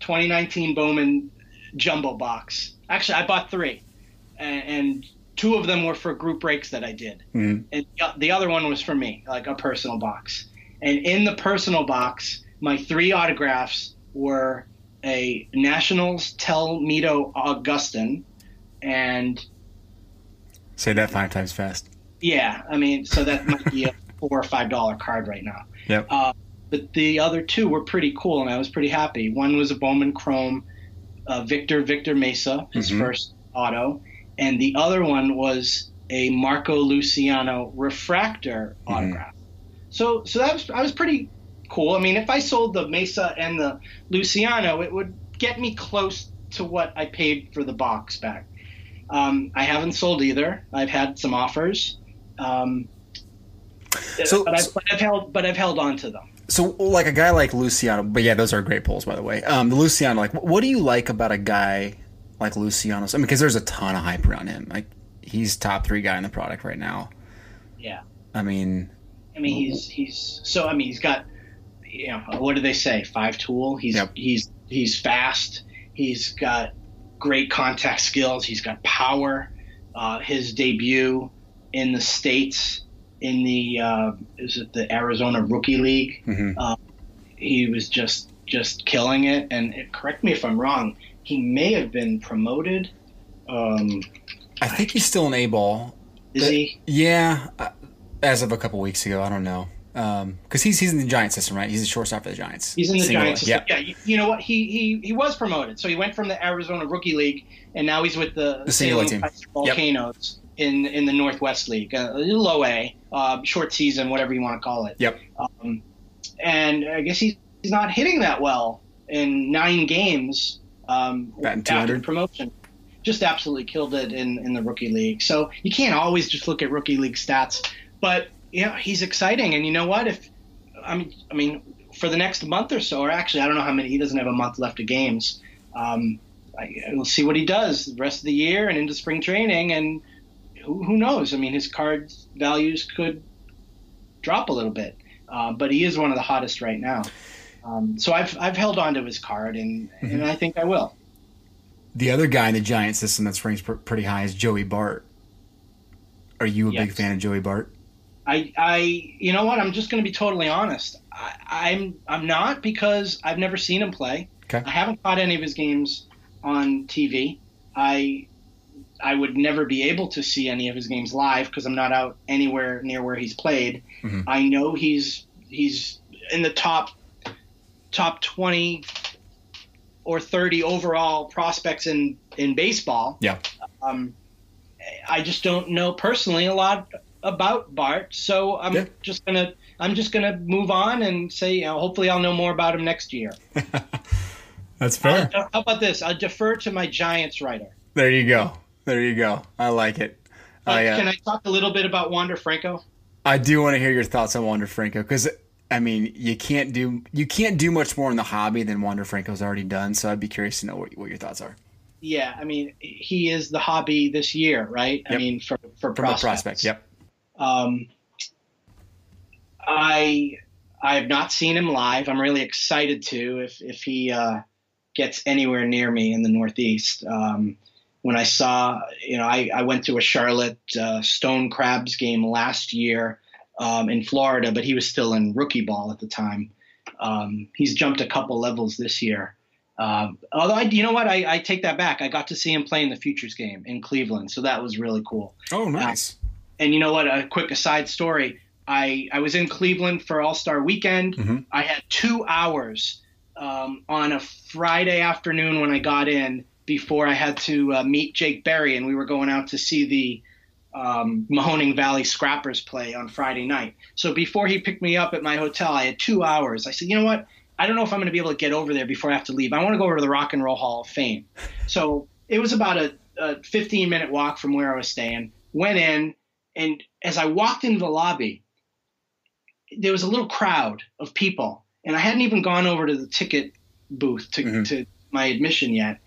2019 Bowman jumbo box. Actually, I bought three, and, and two of them were for group breaks that I did, Mhm. and the- the other one was for me, like a personal box. And in the personal box, my three autographs were a Nationals Telmito Agustin, and Say that five times fast. Yeah, I mean, so that might be a (laughs) four or five dollar card right now. Yep. Uh, but the other two were pretty cool, and I was pretty happy. One was a Bowman Chrome, uh, Victor Victor Mesa, his Mhm. first auto, and the other one was a Marco Luciano refractor Mhm. autograph. So, so that was I was pretty cool. I mean, if I sold the Mesa and the Luciano, it would get me close to what I paid for the box back. Um, I haven't sold either. I've had some offers, um, So- but, I've, but I've held but I've held on to them. So, like a guy like Luciano, but yeah, those are great polls, by the way. Um, the Luciano, like, what do you like about a guy like Luciano? I mean, because there's a ton of hype around him. Like, he's top three guy in the product right now. Yeah, I mean, I mean he's he's so I mean he's got you know what do they say five tool. He's Yep. he's he's fast. He's got great contact skills. He's got power. Uh, his debut in the states in the uh, is it the Arizona Rookie League? mhm. he was just just killing it. And it, correct me if I'm wrong, he may have been promoted. Um, I think he's still in A ball. is Uh, he? Yeah, uh, as of a couple weeks ago, I don't know. Because he's he's in the Giant system, right? He's a shortstop for the Giants. He's in the Single Giants. System. Yeah. Yeah, you, know what? He, he he was promoted, so he went from the Arizona Rookie League, and now he's with the, The Salem team. Volcanoes in in the Northwest League, uh, a little low A, uh, short season, whatever you want to call it. Yep. Um, and I guess he's, he's not hitting that well in nine games um, after promotion. Just absolutely killed it in, in the rookie league. So you can't always just look at rookie league stats, but you know he's exciting. And you know what? If I mean, I mean, for the next month or so, or actually, I don't know how many. He doesn't have a month left of games. Um, I, we'll see what he does the rest of the year and into spring training, and who, who knows? I mean, his card values could drop a little bit, uh, but he is one of the hottest right now. Um, so I've I've held on to his card, and and I think I will. The other guy in the Giant system that's ranked pr- pretty high is Joey Bart. Are you a big fan of Joey Bart? I, I, you know what? I'm just going to be totally honest. I, I'm, I'm not because I've never seen him play. Okay. I haven't caught any of his games on TV. I I would never be able to see any of his games live because I'm not out anywhere near where he's played. Mhm. I know he's he's in the top top 20 or 30 overall prospects in in baseball. Yeah. Um, I just don't know personally a lot about Bart, so I'm Yeah. just gonna I'm just gonna move on and say, you know, hopefully I'll know more about him next year. (laughs) That's fair. Uh, how about this? I'll defer to my Giants writer. There you go. There you go. I like it. Uh, I, uh, Can I talk a little bit about Wander Franco? I do want to hear your thoughts on Wander Franco because I mean you can't do you can't do much more in the hobby than Wander Franco's already done. So I'd be curious to know what, what your thoughts are Yeah, I mean, he is the hobby this year, right? I mean, for for from prospects. the prospect. Yep. Um, I I have not seen him live. I'm really excited to if if he uh, gets anywhere near me in the Northeast. Um, when I saw, you know, I, I went to a Charlotte uh, Stone Crabs game last year um, in Florida, but he was still in rookie ball at the time. Um, he's jumped a couple levels this year. Uh, although, I, you know what, I, I take that back. I got to see him play in the Futures game in Cleveland, so that was really cool. Oh, nice. And you know what? A quick aside story. I, I was in Cleveland for All Star Weekend. Mhm. I had two hours um, on a Friday afternoon when I got in before I had to uh, meet Jake Berry, and we were going out to see the um, Mahoning Valley Scrappers play on Friday night. So before he picked me up at my hotel, I had two hours. I said, you know what? I don't know if I'm going to be able to get over there before I have to leave. I want to go over to the Rock and Roll Hall of Fame. (laughs) So it was about a, a 15 minute walk from where I was staying. Went in, and as I walked into the lobby, there was a little crowd of people, and I hadn't even gone over to the ticket booth to, Mhm. to my admission yet.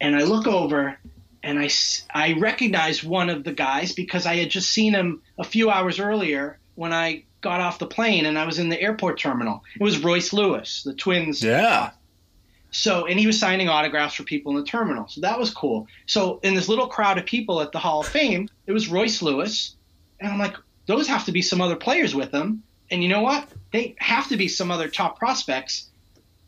And I look over, and I, I recognize one of the guys because I had just seen him a few hours earlier when I got off the plane and I was in the airport terminal. It was Royce Lewis, the Twins Yeah. so, and he was signing autographs for people in the terminal. So that was cool. So, in this little crowd of people at the Hall of Fame, it was Royce Lewis. And I'm like, those have to be some other players with them. And you know what? They have to be some other top prospects.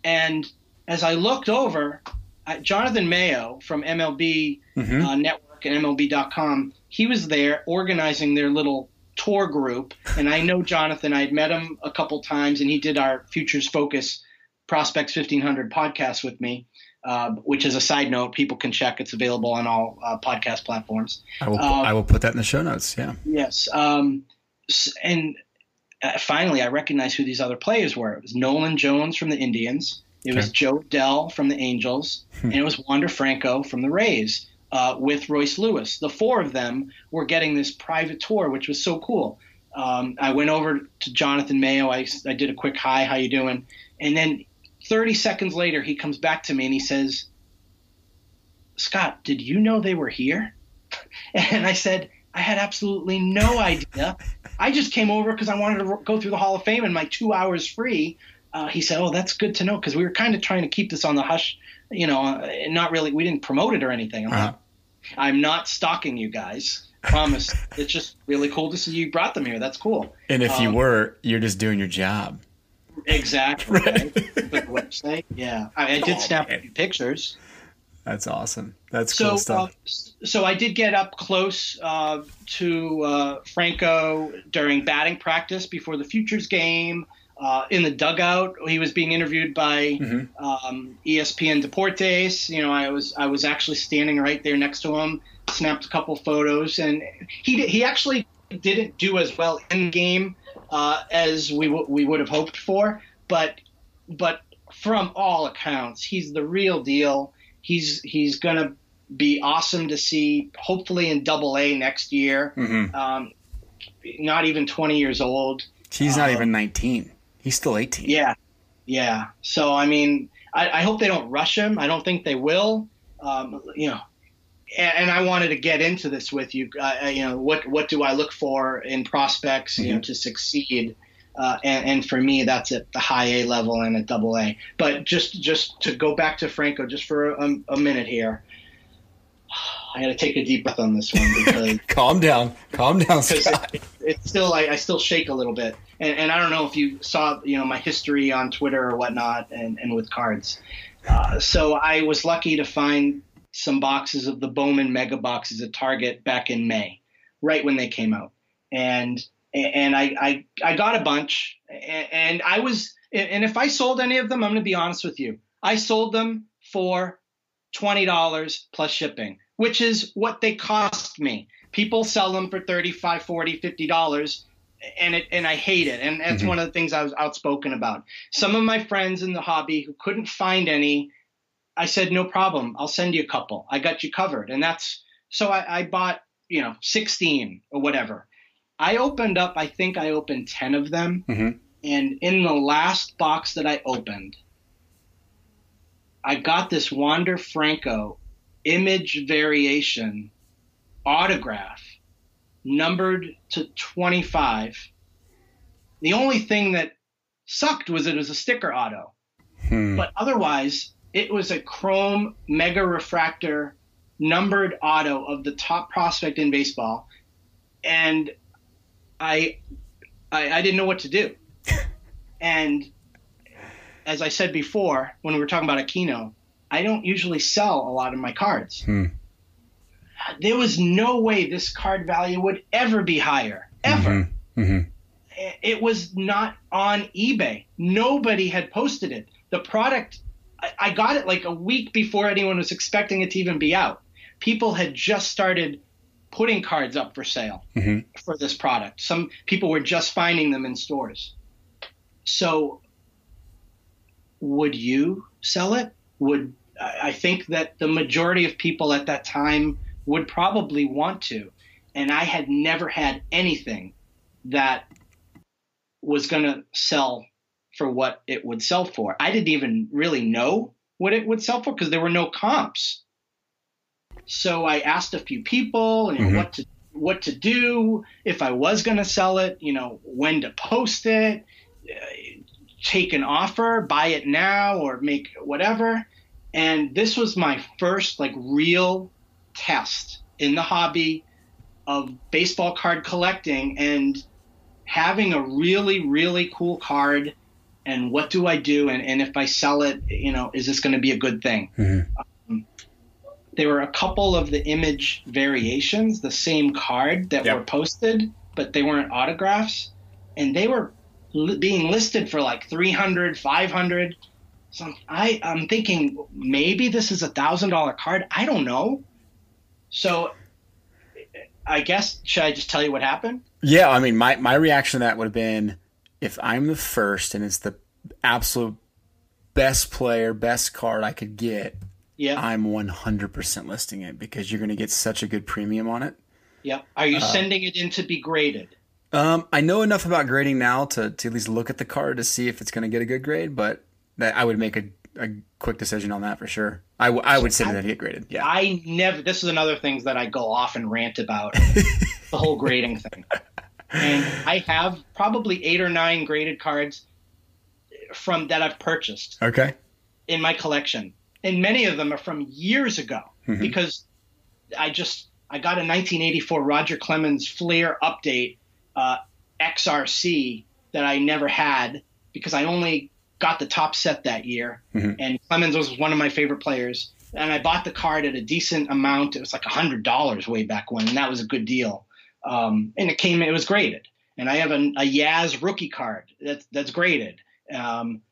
And as I looked over, uh, Jonathan Mayo from MLB Mhm. uh, Network and MLB.com, he was there organizing their little tour group. And I know Jonathan, I'd met him a couple times, and he did our Futures Focus Prospects 1500 podcast with me, uh, which is a side note. People can check. It's available on all uh, podcast platforms. I will. Um, I will put that in the show notes. Yeah. Yes. Um, and uh, finally, I recognized who these other players were. It was Nolan Jones from the Indians. It was Jo Adell from the Angels, and it was Wander Franco from the Rays uh, with Royce Lewis. The four of them were getting this private tour, which was so cool. Um, I went over to Jonathan Mayo. I, I did a quick hi, how you doing? And then 30 seconds later, he comes back to me and he says, Scott, did you know they were here? (laughs) And I said, I had absolutely no idea. I just came over because I wanted to go through the Hall of Fame in my two hours free. Uh, he said, "Oh, that's good to know," because we were kind of trying to keep this on the hush, you know, uh, and not really. We didn't promote it or anything. I'm, Uh-huh. like, I'm not stalking you guys. Promise. (laughs) it's just really cool to see you brought them here. That's cool. And if you Um, were, you're just doing your job. Exactly. (laughs) Right. The website. Yeah, I, I did Oh, snap man. a few pictures. That's awesome. That's so, cool uh, stuff. s- so I did get up close uh, to uh, Franco during batting practice before the Futures game. Uh, in the dugout, he was being interviewed by Mhm. um, ESPN Deportes. You know, I was I was actually standing right there next to him. Snapped a couple photos, and he he actually didn't do as well in game uh, as we w- we would have hoped for. But but from all accounts, he's the real deal. He's he's gonna be awesome to see. Hopefully in Double A next year. hmm Um, not even 20 years old. He's not uh, even 19. He's still 18. Yeah, yeah. So I mean, I, I hope they don't rush him. I don't think they will. Um, you know, and, I wanted to get into this with you. Uh, you know, what what do I look for in prospects? You know, to succeed. Uh, and, and for me, that's at the high A level and at double A. But just just to go back to Franco, just for a, a minute here, (sighs) I got to take a deep breath on this one because (laughs) Calm down. Calm down, Scott. it, it's still I, I still shake a little bit and, and i don't know if you saw you know my history on twitter or whatnot and, and with cards uh, so i was lucky to find some boxes of the Bowman mega boxes at Target back in May, right when they came out. And and I I, I got a bunch and I was and if I sold any of them, I'm going to be honest with you. I sold them for $20 plus shipping, which is what they cost me. People sell them for 35, 40, 50 dollars and it and I hate it. And that's mm-hmm. one of the things I was outspoken about. Some of my friends in the hobby who couldn't find any, I said, no problem. I'll send you a couple. I got you covered. And that's so I, I bought, you know, 16 or whatever. I opened up, I think I opened 10 of them. Mm-hmm. And in the last box that I opened, I got this Wander Franco image variation autograph numbered to 25. The only thing that sucked was it was a sticker auto. Hmm. But otherwise, it was a chrome mega refractor numbered auto of the top prospect in baseball. And I, I, I didn't know what to do. (laughs) and as I said before, when we were talking about Aquino, I don't usually sell a lot of my cards. Hmm there was no way this card value would ever be higher, ever. Mm-hmm. Mm-hmm. It was not on eBay. Nobody had posted it. The product, I got it like a week before anyone was expecting it to even be out. People had just started putting cards up for sale mm-hmm. for this product. Some people were just finding them in stores. So, would you sell it? Would I think that the majority of people at that time would probably want to. And I had never had anything that was going to sell for what it would sell for. I didn't even really know what it would sell for because there were no comps. So I asked a few people, you know, mm-hmm. what to what to do if I was going to sell it, you know, when to post it, uh, take an offer, buy it now or make whatever. And this was my first like real test in the hobby of baseball card collecting and having a really, really cool card and what do I do? And, and if I sell it, you know, is this going to be a good thing? Mm-hmm. Um, there were a couple of the image variations, the same card that yep. were posted, but they weren't autographs. And they were li- being listed for like 300, 500. So I, I'm thinking maybe this is a thousand dollar card. I don't know. So I guess should I just tell you what happened? Yeah, I mean my my reaction to that would have been if I'm the first and it's the absolute best player, best card I could get, yeah. I'm 100% listing it because you're going to get such a good premium on it. Yeah. Are you uh, sending it in to be graded? Um, I know enough about grading now to, to at least look at the card to see if it's going to get a good grade, but that I would make a a quick decision on that for sure. I, w- I would say that he get graded. Yeah. I never. This is another things that I go off and rant about (laughs) the whole grading thing. And I have probably eight or nine graded cards from that I've purchased. Okay. In my collection, and many of them are from years ago mm-hmm. because I just I got a 1984 Roger Clemens Fleer update uh, XRC that I never had because I only got the Topps set that year, mm-hmm. and Clemens was one of my favorite players. And I bought the card at a decent amount. It was like a hundred dollars way back when, and that was a good deal. Um, and it came, it was graded. And I have a, a Yaz rookie card that's that's graded. Um,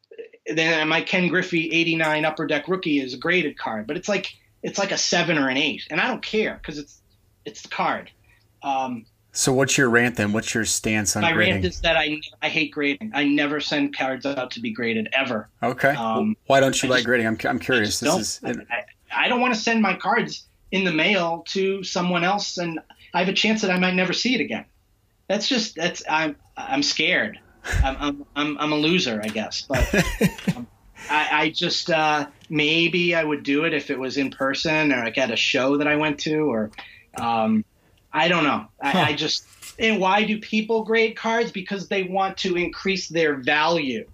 then my Ken Griffey '89 Upper Deck rookie is a graded card, but it's like it's like a seven or an eight, and I don't care because it's it's the card. Um, so what's your rant then? What's your stance on grading? my grading? rant is that I I hate grading. I never send cards out to be graded ever. Okay. Um, Why don't you I like just, grading? I'm I'm curious. This is I, I, don't want to send my cards in the mail to someone else, and I have a chance that I might never see it again. That's just that's I'm I'm scared. I'm I'm I'm, I'm a loser, I guess. But um, (laughs) I, I just uh, maybe I would do it if it was in person or like at a show that I went to or. Um, I don't know. Huh. I, I just and why do people grade cards? Because they want to increase their value.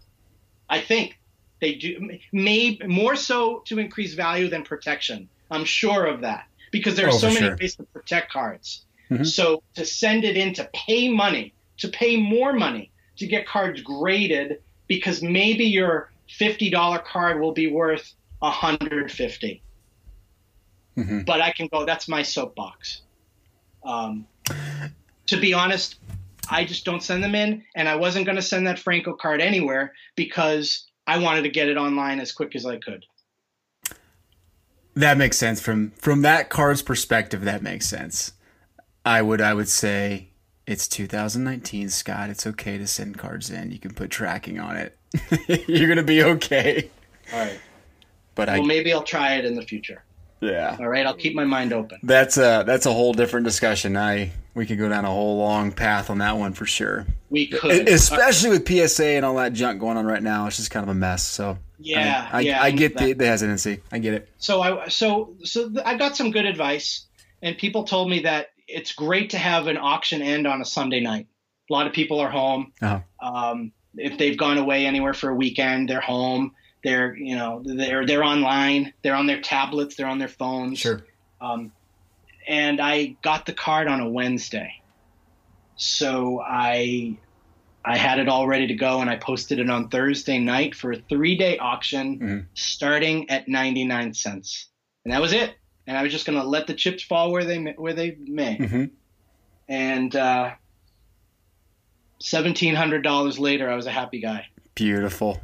I think they do, maybe more so to increase value than protection. I'm sure of that because there are oh, so many sure. ways to protect cards. Mm-hmm. So to send it in to pay money, to pay more money to get cards graded because maybe your $50 card will be worth 150. mm-hmm. but I can go. That's my soapbox. Um, to be honest, I just don't send them in, and I wasn't going to send that Franco card anywhere because I wanted to get it online as quick as I could. That makes sense from from that card's perspective. That makes sense. I would I would say it's 2019, Scott. It's okay to send cards in. You can put tracking on it. (laughs) You're gonna be okay. All right. But well, I maybe I'll try it in the future. Yeah. All right. I'll keep my mind open. That's a that's a whole different discussion. I we could go down a whole long path on that one for sure. We could, especially with PSA and all that junk going on right now. It's just kind of a mess. So yeah, I, I, yeah, I get the, the hesitancy. I get it. So I so so I got some good advice, and people told me that it's great to have an auction end on a Sunday night. A lot of people are home. Uh-huh. Um, if they've gone away anywhere for a weekend, they're home. They're you know they're they're online. They're on their tablets. They're on their phones. Sure. Um, and I got the card on a Wednesday, so I I had it all ready to go, and I posted it on Thursday night for a three day auction, mm-hmm. starting at ninety nine cents, and that was it. And I was just gonna let the chips fall where they where they may. Mm-hmm. And uh, seventeen hundred dollars later, I was a happy guy. Beautiful.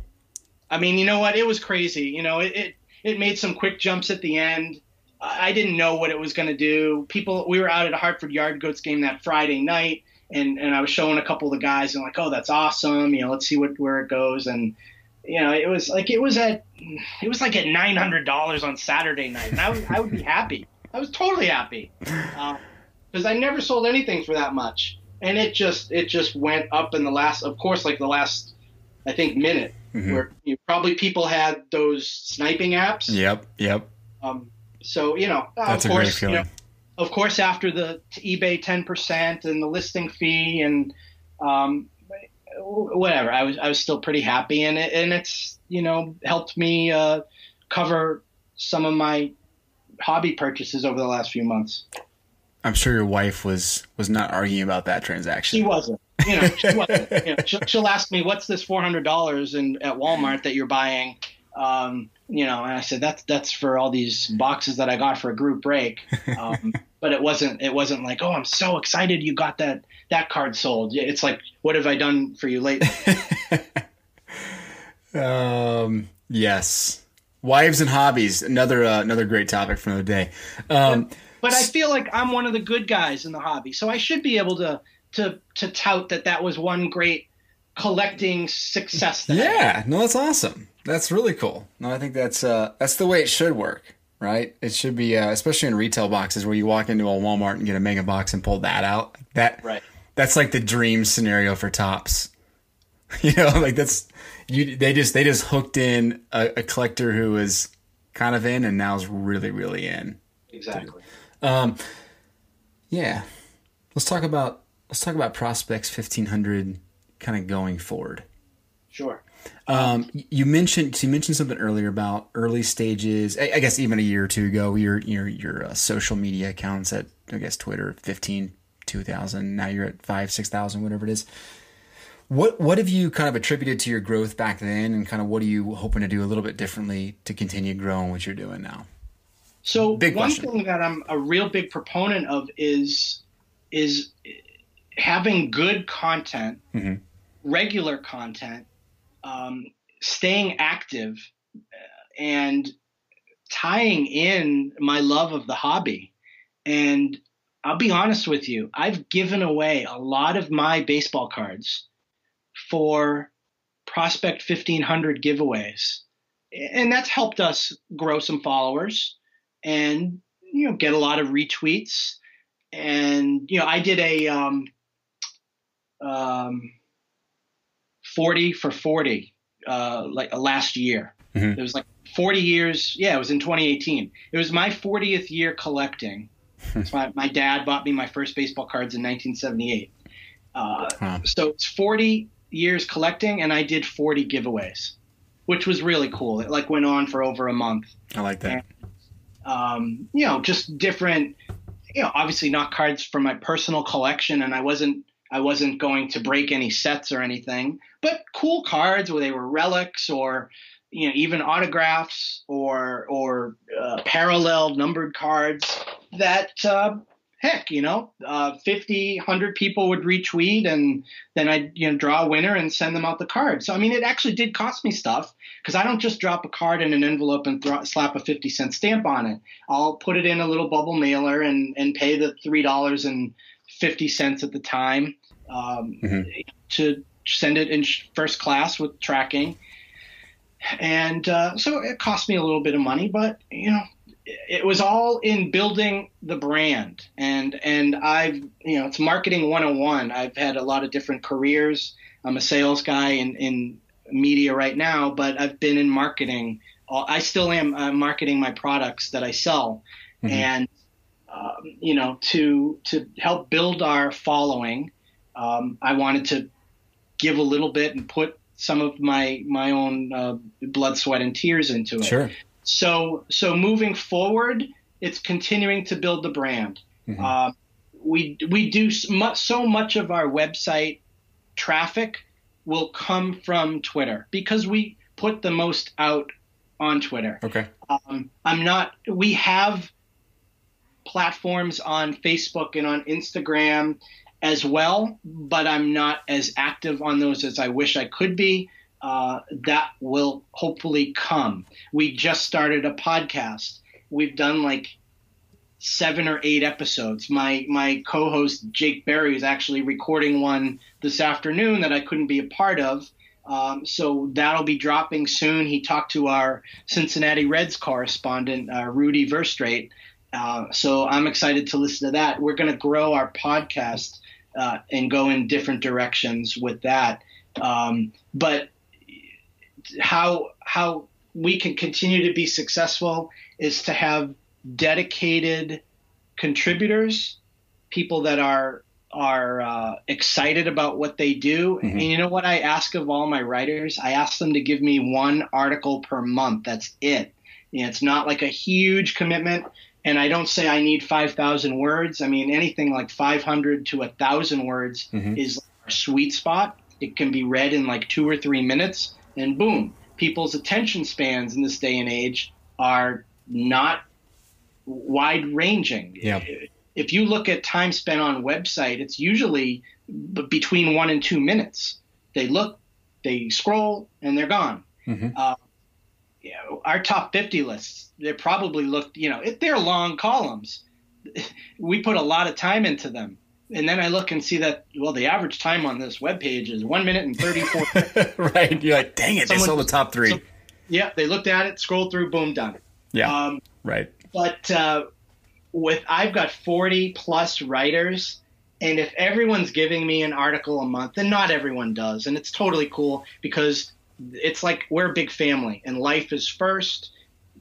I mean, you know what? It was crazy. You know, it it, it made some quick jumps at the end. I didn't know what it was going to do. People, we were out at a Hartford Yard Goats game that Friday night, and and I was showing a couple of the guys, and like, oh, that's awesome. You know, let's see what where it goes. And you know, it was like it was at it was like at nine hundred dollars on Saturday night, and I would I would be happy. I was totally happy because uh, I never sold anything for that much, and it just it just went up in the last, of course, like the last I think minute mm-hmm. where you know, probably people had those sniping apps. Yep, yep. Um, so you know, That's of course, you know, of course, after the eBay ten percent and the listing fee and um, whatever, I was I was still pretty happy, and it and it's you know helped me uh, cover some of my hobby purchases over the last few months. I'm sure your wife was was not arguing about that transaction. She wasn't. You know, she wasn't. you know, she'll, she'll ask me, "What's this four hundred dollars in at Walmart that you're buying?" Um, you know, and I said that's that's for all these boxes that I got for a group break. (laughs) Um, but it wasn't it wasn't like, oh, I'm so excited you got that that card sold. It's like, what have I done for you lately? (laughs) um, yes, wives and hobbies. Another uh, another great topic for another day. Um, but, but I feel like I'm one of the good guys in the hobby, so I should be able to to to tout that that was one great collecting success. yeah, no, that's awesome. That's really cool. No, I think that's uh, that's the way it should work, right? It should be, uh, especially in retail boxes where you walk into a Walmart and get a mega box and pull that out. That right. That's like the dream scenario for Topps. (laughs) You know, like that's you. They just they just hooked in a, a collector who is kind of in and now is really really in. Exactly. Um, yeah. Let's talk about let's talk about prospects fifteen hundred kind of going forward. Sure. Um, you mentioned you mentioned something earlier about early stages. I, I guess even a year or two ago, your your your uh, social media accounts at I guess Twitter 15, 2000. Now you're at five, six thousand, whatever it is. What what have you kind of attributed to your growth back then, and kind of what are you hoping to do a little bit differently to continue growing what you're doing now? So big one question. thing that I'm a real big proponent of is is having good content, mm-hmm. regular content um, staying active uh, and tying in my love of the hobby. And I'll be honest with you, I've given away a lot of my baseball cards for Prospect 1500 giveaways. And that's helped us grow some followers and you know get a lot of retweets and you know I did a um, um, 40 for 40 uh, like uh, last year. Mm-hmm. It was like 40 years. Yeah, it was in 2018. It was my 40th year collecting. my, my dad bought me my first baseball cards in 1978. Uh, huh. So it's 40 years collecting, and I did 40 giveaways, which was really cool. It like went on for over a month. I like that. And, um, you know, just different. You know, obviously not cards from my personal collection, and I wasn't I wasn't going to break any sets or anything, but cool cards where they were relics or, you know even autographs or or uh, parallel numbered cards that uh, heck you know uh, 50 100 people would retweet and then i'd you know draw a winner and send them out the card. So i mean it actually did cost me stuff because i don't just drop a card in an envelope and throw, slap a 50 cent stamp on it. I'll put it in a little bubble mailer and and pay the three dollars and 50 cents at the time um, mm-hmm. to send it in first class with tracking and uh, so it cost me a little bit of money, but you know, it was all in building the brand. And and I've you know, it's marketing 101. I've had a lot of different careers. I'm a sales guy in in media right now, but I've been in marketing. I still am uh, marketing my products that I sell, mm-hmm. and um, you know, to to help build our following, um, I wanted to give a little bit and put some of my my own uh, blood, sweat, and tears into it. Sure. So so moving forward, it's continuing to build the brand. Mm-hmm. Uh, we we do so much of our website traffic will come from Twitter because we put the most out on Twitter. Okay. Um, I'm not. We have platforms on Facebook and on Instagram as well, but I'm not as active on those as I wish I could be. Uh, that will hopefully come. We just started a podcast. We've done like seven or eight episodes. My my co-host Jake Berry is actually recording one this afternoon that I couldn't be a part of. Um, so that'll be dropping soon. He talked to our Cincinnati Reds correspondent uh, Rudy Verstrate. Uh, so I'm excited to listen to that. We're going to grow our podcast uh, and go in different directions with that. Um, but how how we can continue to be successful is to have dedicated contributors, people that are are uh, excited about what they do. Mm-hmm. And you know what I ask of all my writers? I ask them to give me one article per month. That's it. You know, it's not like a huge commitment. And I don't say I need 5,000 words. I mean, anything like 500 to 1,000 words mm-hmm. is a sweet spot. It can be read in like two or three minutes, and boom, people's attention spans in this day and age are not wide ranging. Yeah. If you look at time spent on website, it's usually between one and two minutes. They look, they scroll, and they're gone. Mm-hmm. Uh, you know, our top 50 lists, they probably looked, you know, if they're long columns. (laughs) We put a lot of time into them. And then I look and see that, well, the average time on this web page is one minute and 34. (laughs) right. You're like, dang it, Someone, they saw the top three. So, yeah, they looked at it, scrolled through, boom, done. Yeah. Um, right. But uh, with, I've got 40 plus writers. And if everyone's giving me an article a month, and not everyone does, and it's totally cool because it's like we're a big family and life is first.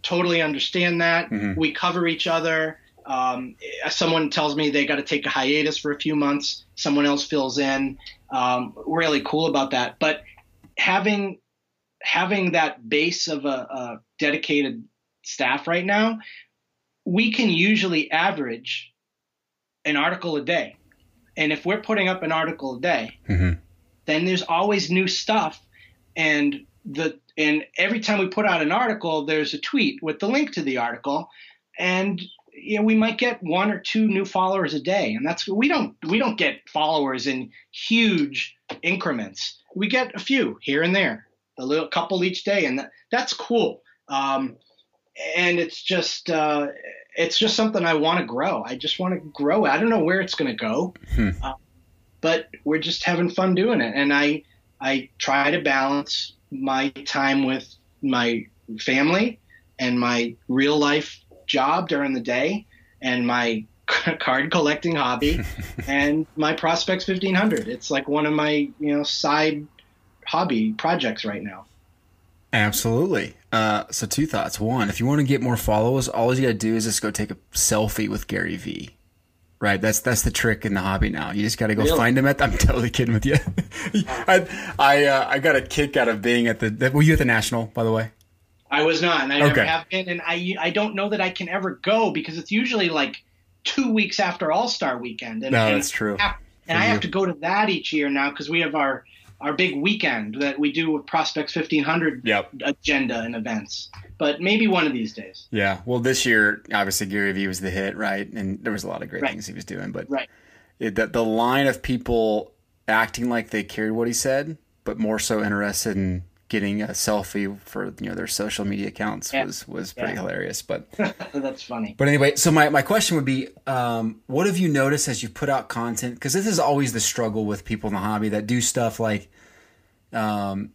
Totally understand that. Mm-hmm. We cover each other. Um, someone tells me they got to take a hiatus for a few months. Someone else fills in. Um, really cool about that. But having having that base of a, a dedicated staff right now, we can usually average an article a day. And if we're putting up an article a day, mm-hmm. then there's always new stuff and the and every time we put out an article, there's a tweet with the link to the article, and you know, we might get one or two new followers a day, and that's we don't we don't get followers in huge increments. We get a few here and there, a little couple each day, and that, that's cool. Um, and it's just uh, it's just something I want to grow. I just want to grow. I don't know where it's going to go, hmm. uh, but we're just having fun doing it, and I I try to balance my time with my family and my real life job during the day and my (laughs) card collecting hobby (laughs) and my prospects 1500 it's like one of my you know side hobby projects right now. Absolutely. Uh, so two thoughts. One if you want to get more followers all you gotta do is just go take a selfie with gary vee Right, that's that's the trick in the hobby now. You just got to go really? find them at. The, I'm totally kidding with you. (laughs) I I, uh, I got a kick out of being at the. Were you at the national, by the way? I was not, and I okay. never have been, and I I don't know that I can ever go because it's usually like two weeks after All Star Weekend. And, no, and that's true. and I have to go to that each year now because we have our our big weekend that we do with Prospects 1500 Yep. agenda and events. But maybe one of these days. Yeah. Well, this year, obviously, Gary Vee was the hit, right? And there was a lot of great Right. things he was doing. But Right. it, the, the line of people acting like they cared what he said, but more so interested in getting a selfie for you know their social media accounts Yeah. was was pretty Yeah. hilarious. But (laughs) That's funny. but anyway, so my, my question would be, um, what have you noticed as you put out content? Because this is always the struggle with people in the hobby that do stuff like, um,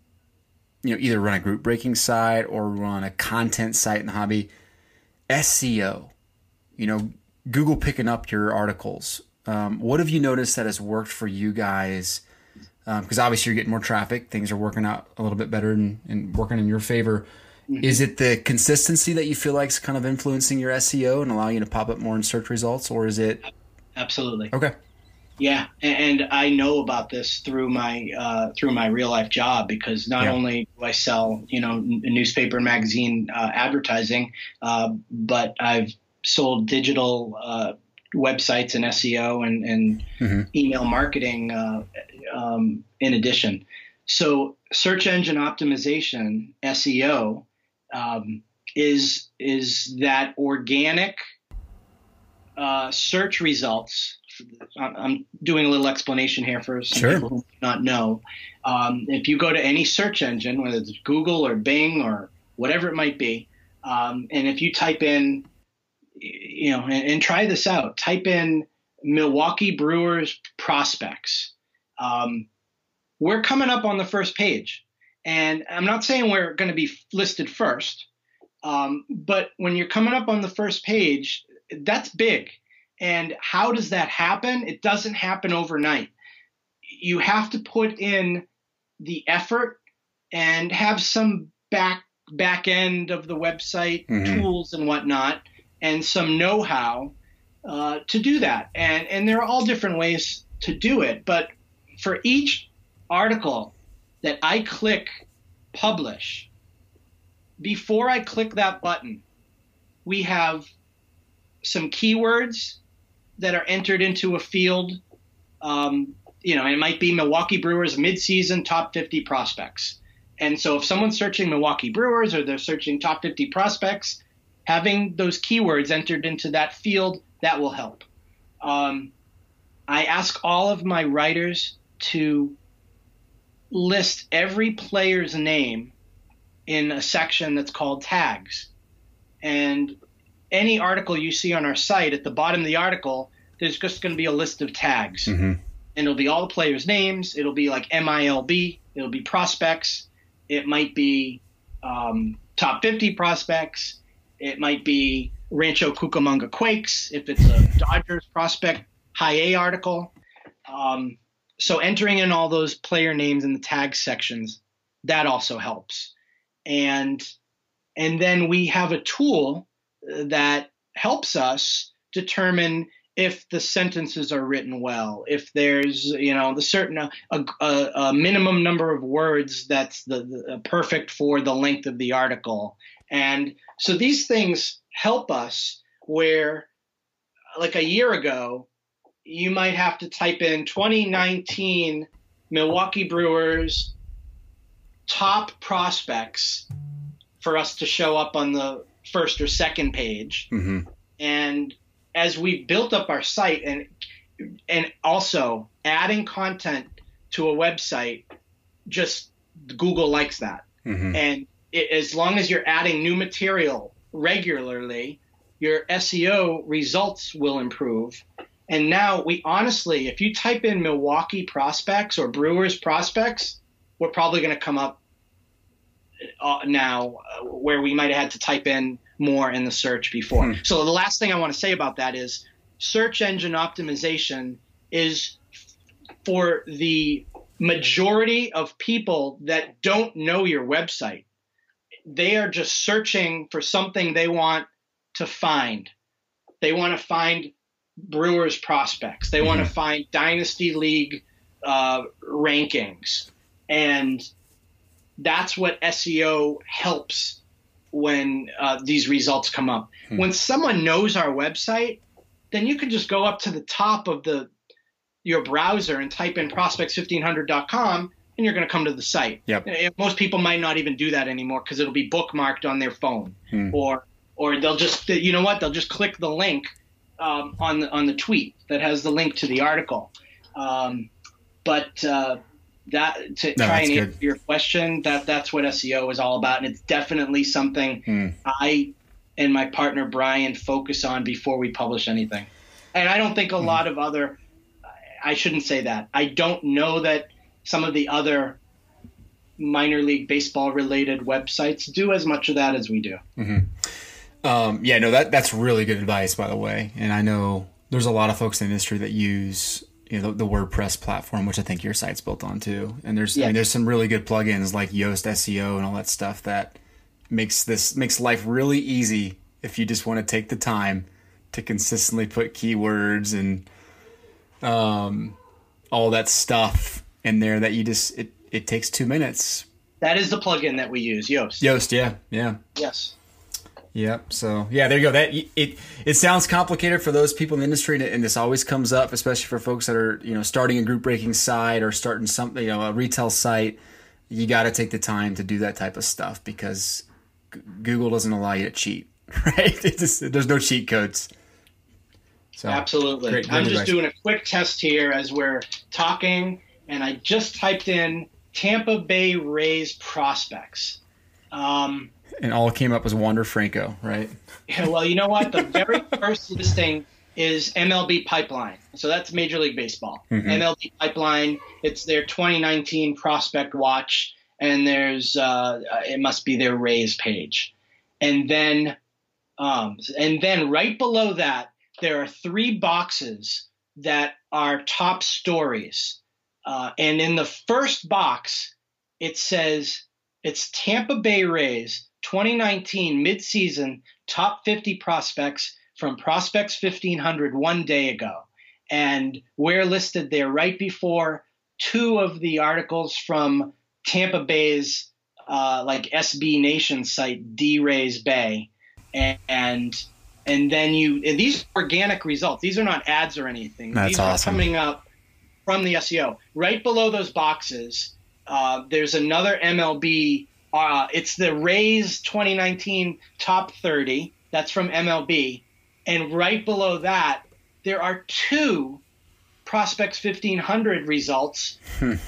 you know, either run a group breaking site or run a content site in the hobby. SEO, you know, Google picking up your articles. Um, what have you noticed that has worked for you guys? Because obviously you're getting more traffic, things are working out a little bit better and, and working in your favor. Is it the consistency that you feel like is kind of influencing your SEO and allowing you to pop up more in search results, or is it Absolutely. okay? Yeah, and, and I know about this through my uh, through my real life job because not Yeah. only do I sell you know n- newspaper and magazine uh, advertising, uh, but I've sold digital uh, websites and SEO and, and Mhm. email marketing uh, um, in addition. So search engine optimization SEO um, is is that organic uh, search results. I'm- I'm doing a little explanation here for some Sure. people who not know. Um, if you go to any search engine, whether it's Google or Bing or whatever it might be, um, and if you type in, you know, and, and try this out, type in Milwaukee Brewers prospects. Um, we're coming up on the first page, and I'm not saying we're going to be listed first, um, but when you're coming up on the first page, that's big. And how does that happen? It doesn't happen overnight. You have to put in the effort and have some back back end of the website Mhm. tools and whatnot, and some know-how uh, to do that. And and there are all different ways to do it. But for each article that I click publish, before I click that button, we have some keywords that are entered into a field. Um, you know, it might be Milwaukee Brewers midseason top 50 prospects. And so if someone's searching Milwaukee Brewers or they're searching top 50 prospects, having those keywords entered into that field, that will help. Um, I ask all of my writers to list every player's name in a section that's called tags. And any article you see on our site, at the bottom of the article, there's just going to be a list of tags. Mm-hmm. And it'll be all the players' names. It'll be like MILB. It'll be prospects. It might be um, top 50 prospects. It might be Rancho Cucamonga Quakes if it's a (laughs) Dodgers prospect high A article. Um, so entering in all those player names in the tag sections, that also helps. And and then we have a tool uh, that helps us determine if the sentences are written well, if there's you know the certain uh, a, a, a minimum number of words that's the, the perfect for the length of the article, and so these things help us where like a year ago you might have to type in 2019 Milwaukee Brewers top prospects for us to show up on the first or second page. Mm-hmm. And as we built up our site and and also adding content to a website, just Google likes that. Mm-hmm. And it, as long as you're adding new material regularly, your SEO results will improve. And now we honestly, if you type in Milwaukee prospects or Brewers prospects, we're probably going to come up uh, now uh, where we might have had to type in more in the search before. Hmm. So the last thing I want to say about that is search engine optimization is for the majority of people that don't know your website. They are just searching for something they want to find. They want to find Brewers prospects. They want to find Dynasty League uh, rankings. And that's what SEO helps when uh, these results come up. When someone knows our website, then you can just go up to the top of the your browser and type in prospects1500.com and you're going to come to the site. Yep. Most people might not even do that anymore because it'll be bookmarked on their phone, Hmm. or or they'll just you know what they'll just click the link um, on the on the tweet that has the link to the article. Um, but uh, that to No, try and good. answer your question, that that's what SEO is all about, and it's definitely something Hmm. I and my partner Brian focus on before we publish anything. And I don't think a lot of other I shouldn't say that. I don't know that some of the other minor league baseball related websites do as much of that as we do. Um, yeah, no, that that's really good advice, by the way. And I know there's a lot of folks in the industry that use you know the, the WordPress platform, which I think your site's built on too. And there's I mean, there's some really good plugins like Yoast SEO and all that stuff that makes this makes life really easy if you just want to take the time to consistently put keywords and um, all that stuff in there that you just it it takes two minutes. That is the plugin that we use, Yoast. Yoast, yeah, yeah. Yes. Yep. So yeah, there you go. That it it sounds complicated for those people in the industry, and, and this always comes up, especially for folks that are you know starting a group breaking site or starting something, you know, a retail site. You got to take the time to do that type of stuff because G- Google doesn't allow you to cheat, (laughs) right? It just, there's no cheat codes. So Absolutely. great- great I'm just doing a quick test here as we're talking, and I just typed in Tampa Bay Rays prospects. Um, and all came up was Wander Franco, right? (laughs) Yeah, well, you know what? The very first listing is MLB Pipeline. So that's Major League Baseball. MLB Pipeline, it's their 2019 prospect watch, and there's uh, it must be their Rays page. And then um, and then right below that, there are three boxes that are top stories. Uh, and in the first box, it says it's Tampa Bay Rays 2019 midseason top 50 prospects from Prospects 1500 one day ago. And we're listed there right before two of the articles from Tampa Bay's uh, like SB Nation site, D Rays Bay. And, and and then you and these organic results. These are not ads or anything. That's these awesome. are coming up from the SEO. Right below those boxes, uh, there's another MLB. Uh, it's the Rays 2019 top 30. That's from MLB. And right below that, there are two Prospects 1500 results.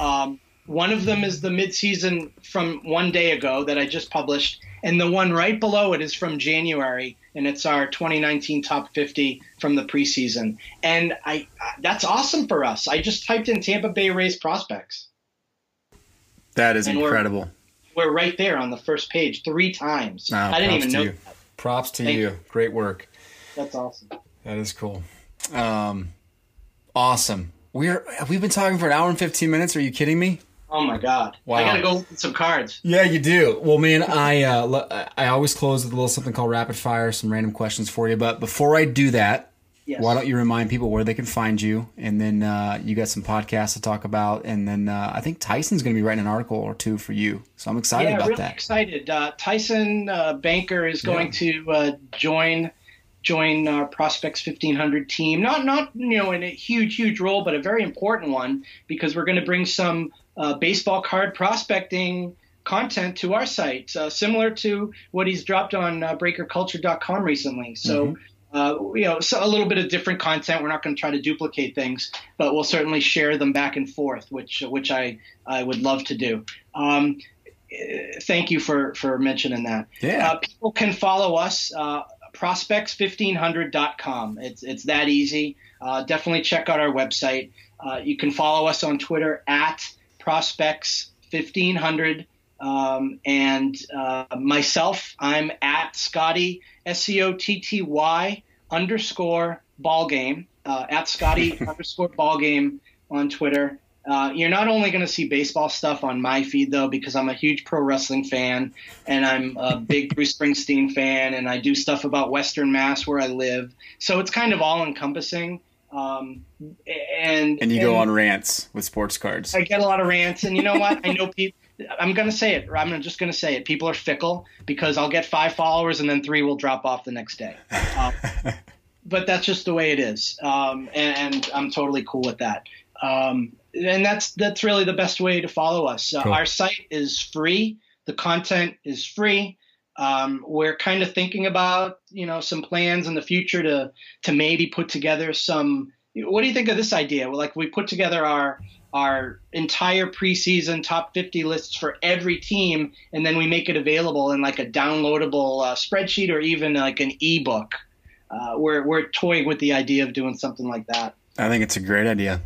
Um, one of them is the midseason from one day ago that I just published, and the one right below it is from January, and it's our 2019 top 50 from the preseason. And I that's awesome for us. I just typed in Tampa Bay Rays prospects. That is And we're- incredible. We're right there on the first page three times. Ah, I didn't props even to know you. that. Props to Thank you. Great work. That's awesome. That is cool. Um, awesome. We're we've been talking for an hour and fifteen minutes. Are you kidding me? Oh my god! Wow. I gotta go look at some cards. Yeah, you do. Well, man, I uh, I always close with a little something called rapid fire, some random questions for you. But before I do that, Yes. why don't you remind people where they can find you? And then uh, you got some podcasts to talk about, and then uh, I think Tyson's going to be writing an article or two for you. So I'm excited yeah, about really that. excited. Uh, Tyson uh, Banker is going to uh, join join our Prospects 1500 team. Not not you know in a huge huge role, but a very important one because we're going to bring some uh, baseball card prospecting content to our site, uh, similar to what he's dropped on uh, BreakerCulture.com recently. So. Uh, you know, so a little bit of different content. We're not going to try to duplicate things, but we'll certainly share them back and forth, which which I I would love to do. Um, thank you for for mentioning that. Yeah. Uh, people can follow us. Uh, prospects1500.com. It's it's that easy. Uh, definitely check out our website. Uh, you can follow us on Twitter at prospects1500. Um, and uh, myself, I'm at Scotty S C O T T Y underscore ball game uh, at Scotty (laughs) underscore ball game on Twitter. Uh, you're not only going to see baseball stuff on my feed though, because I'm a huge pro wrestling fan and I'm a (laughs) big Bruce Springsteen fan, and I do stuff about Western Mass where I live. So it's kind of all encompassing. Um, and And you go on rants with sports cards. I get a lot of rants, and you know what? I know people. I'm going to say it. I'm just going to say it. People are fickle because I'll get five followers and then three will drop off the next day. Um, (laughs) but that's just the way it is, um, and, and I'm totally cool with that. Um, and that's that's really the best way to follow us. Uh, Cool. Our site is free. The content is free. Um, we're kind of thinking about you know some plans in the future to to maybe put together some. What do you think of this idea? Well, like we put together our our entire preseason top 50 lists for every team, and then we make it available in like a downloadable uh, spreadsheet or even like an ebook. Uh, we're we're toying with the idea of doing something like that. I think it's a great idea.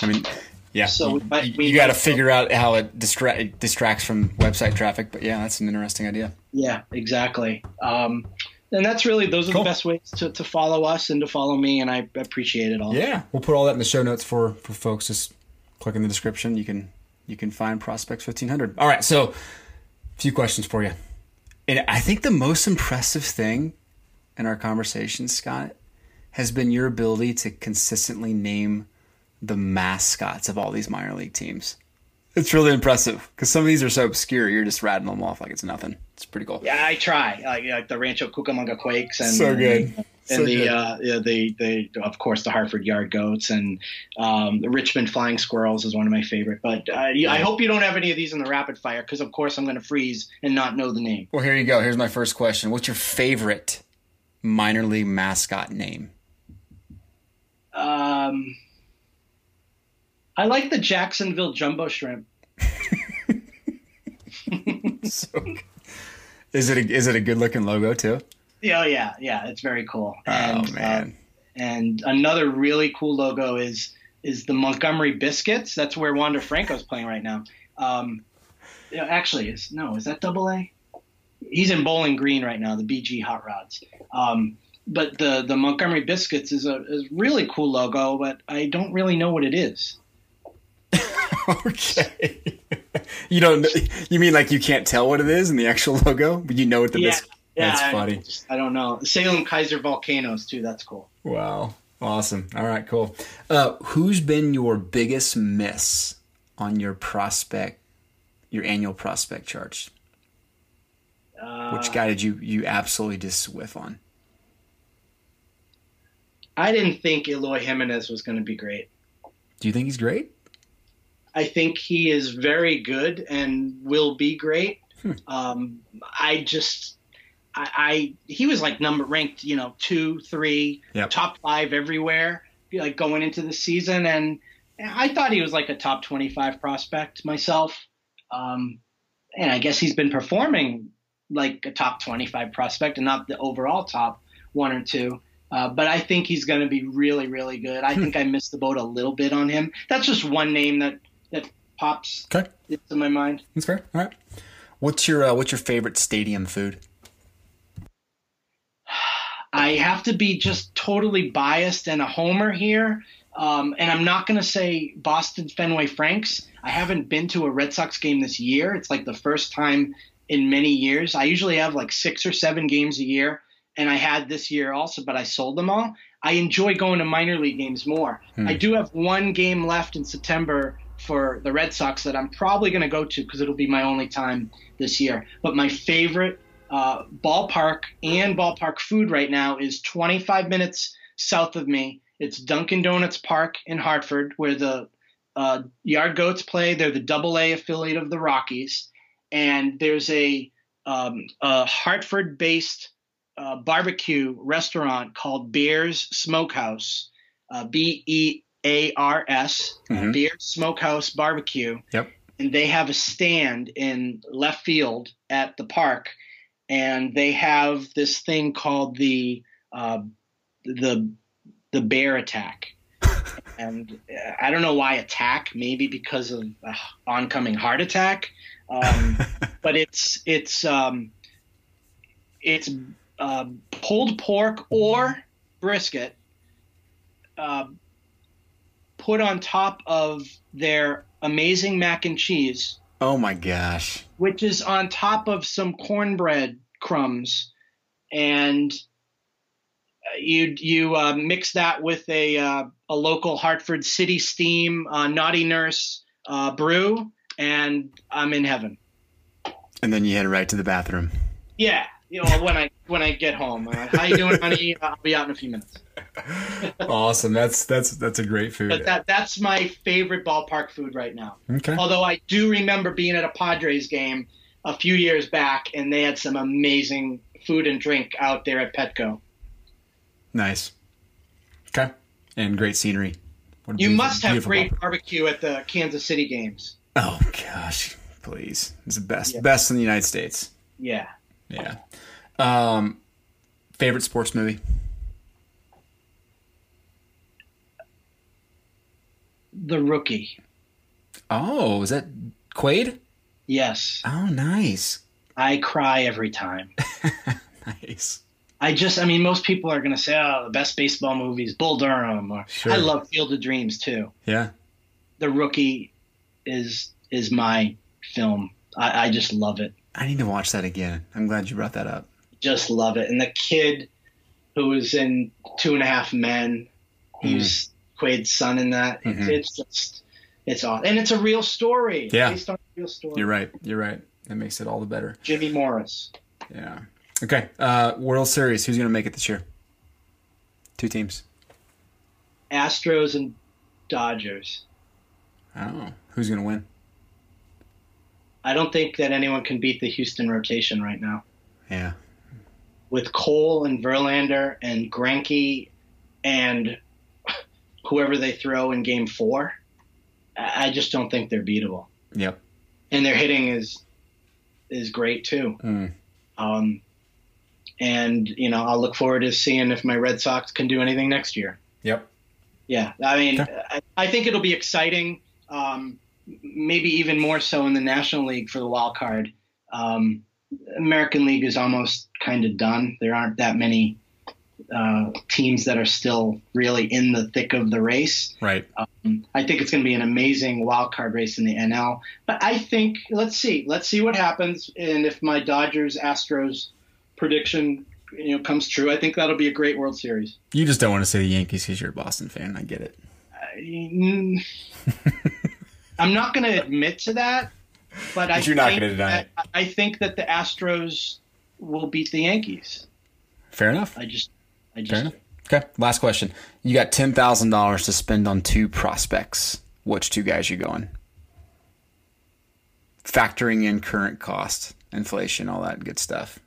I mean, yeah. So you, we might- got to figure out how it, distra- it distracts from website traffic, but yeah, that's an interesting idea. Yeah, exactly. Um, and that's really those are Cool. the best ways to, to follow us and to follow me, and I appreciate it all. Yeah, we'll put all that in the show notes for for folks. Just click in the description. You can you can find Prospects fifteen hundred. All right, so a few questions for you, and I think the most impressive thing in our conversation, Scott, has been your ability to consistently name the mascots of all these minor league teams. It's really impressive because some of these are so obscure. You're just rattling them off like it's nothing. It's pretty cool. Yeah, I try. Like, like the Rancho Cucamonga Quakes and So good. and So the good. uh, yeah, the the of course the Hartford Yard Goats and um, the Richmond Flying Squirrels is one of my favorite. But uh, you- I hope you don't have any of these in the rapid fire because of course I'm going to freeze and not know the name. Well, here you go. Here's my first question. What's your favorite minor league mascot name? Um, I like the Jacksonville Jumbo Shrimp. (laughs) so. Is it a, is it a good looking logo too? Yeah, oh, yeah, yeah. It's very cool. And, oh man, uh, and another really cool logo is is the Montgomery Biscuits. That's where Wander Franco's playing right now. Um, yeah, actually, is no, is that Double A? He's in Bowling Green right now. The BG Hot Rods. Um, but the the Montgomery Biscuits is a is a really cool logo, but I don't really know what it is. (laughs) okay. you don't. You mean like you can't tell what it is in the actual logo, but you know what the Yeah, Yeah, That's I- funny. I don't know. Salem Keizer volcanoes too. That's cool. Wow, awesome. All right, cool. Uh, who's been your biggest miss on your prospect, your annual prospect charts? Uh, Which guy did you you absolutely just whiff on? I didn't think Eloy Jimenez was going to be great. Do you think he's great? I think he is very good and will be great. Um, I just, I, I, he was like number ranked, you know, two, three, Yep. top five everywhere, like going into the season, and I thought he was like a top twenty-five prospect myself. Um, and I guess he's been performing like a top twenty-five prospect and not the overall top one or two. Uh, but I think he's going to be really, really good. I think I missed the boat a little bit on him. That's just one name that that pops Okay, into my mind. that's fair. All right. What's your uh, what's your favorite stadium food? I have to be just totally biased and a homer here. Um, and I'm not going to say Boston Fenway Franks. I haven't been to a Red Sox game this year. It's like the first time in many years. I usually have like six or seven games a year, and I had this year also, but I sold them all. I enjoy going to minor league games more. I do have one game left in September for the Red Sox that I'm probably going to go to because it'll be my only time this year. But my favorite uh, ballpark and ballpark food right now is 25 minutes south of me. It's Dunkin' Donuts Park in Hartford, where the uh, Yard Goats play. They're the Double A affiliate of the Rockies, and there's a, um, a Hartford-based uh, barbecue restaurant called Bears Smokehouse, uh, B E A R S, Mhm. Bears Smokehouse Barbecue Yep. and they have a stand in left field at the park, and they have this thing called the uh, the the bear attack. (laughs) and uh, I don't know why attack, maybe because of uh, oncoming heart attack, um, (laughs) but it's it's um, it's um pulled pork or brisket. Uh, put on top of their amazing mac and cheese, Oh my gosh. which is on top of some cornbread crumbs, and uh, you you uh, mix that with a uh, a local Hartford City Steam uh, Naughty Nurse uh, brew, and I'm in heaven. And then you head right to the bathroom. Yeah, you know, when I when I get home. Uh, how you doing, honey? I'll be out in a few minutes. (laughs) awesome. That's that's that's a great food. But that that's my favorite ballpark food right now. okay. Although I do remember being at a Padres game a few years back, and they had some amazing food and drink out there at Petco. Nice. Okay. And great scenery. What You beautiful- must have great ballpark. barbecue at the Kansas City games. Oh gosh, please. It's the best Yeah. best in the United States. Yeah. Yeah. Um favorite sports movie? The rookie. Oh, is that Quaid? Yes. Oh, nice. I cry every time. (laughs) Nice. I just, I mean, most people are going to say, oh, the best baseball movie is Bull Durham. Or, Sure. I love Field of Dreams too. Yeah. The Rookie is is my film. I, I just love it. I need to watch that again. I'm glad you brought that up. Just love it. And the kid who was in Two and a Half Men, he was Quaid's son in that. Mhm. It's just, it's awesome. And it's a real story. Yeah. Based on a real story. You're right. You're right. That makes it all the better. Jimmy Morris. Yeah. Okay. Uh World Series, who's going to make it this year? Two teams. Astros and Dodgers. Oh, who's going to win? I don't think that anyone can beat the Houston rotation right now. Yeah. With Cole and Verlander and Greinke and whoever they throw in game four, I just don't think they're beatable. Yep. And their hitting is is great too. Mm. Um, and you know, I'll look forward to seeing if my Red Sox can do anything next year. Yep. Yeah, I mean, Okay. I, I think it'll be exciting. Um, maybe even more so in the National League for the wild card. Um, American League is almost kind of done. There aren't that many uh, teams that are still really in the thick of the race. Right. Um, I think it's going to be an amazing wild card race in the NL. But I think let's see, let's see what happens, and if my Dodgers Astros prediction you know comes true, I think that'll be a great World Series. You just don't want to say the Yankees because you're a Boston fan. I get it. I- (laughs) I'm not going to admit to that, but I you're not think gonna deny that- I think that the Astros will beat the Yankees. Fair enough. I just, I just. Fair enough. Okay. Last question. You got ten thousand dollars to spend on two prospects. Which two guys you going? Factoring in current cost, inflation, all that good stuff.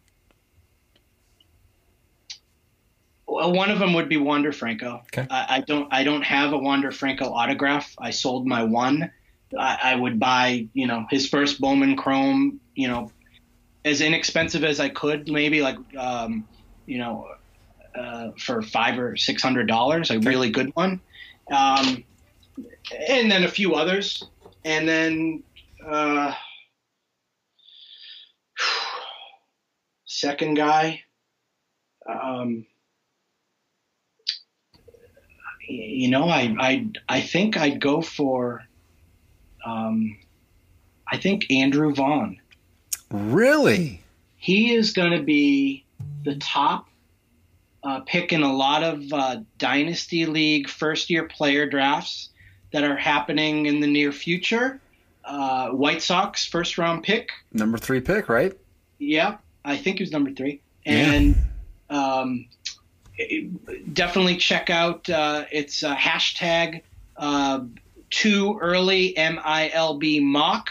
Well, one of them would be Wander Franco. Okay. I, I don't. I don't have a Wander Franco autograph. I sold my one. I, I would buy, you know, his first Bowman Chrome. You know, as inexpensive as I could, maybe like, um, you know, uh, for five or six hundred dollars, a really good one. Um, and then a few others, and then uh, second guy. Um, you know, I I I think I'd go for. Um, I think Andrew Vaughn. Really? He is going to be the top uh, pick in a lot of uh, dynasty league first year player drafts that are happening in the near future. Uh, White Sox first round pick. Number three pick, right? Yeah, I think he was number three. Yeah. And um, definitely check out uh, it's uh, hashtag uh, too early MILB mock.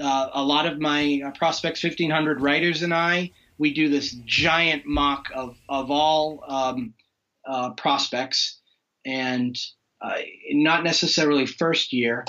Uh, a lot of my uh, prospects 1500 writers and I we do this giant mock of of all um, uh, prospects and uh, not necessarily first year,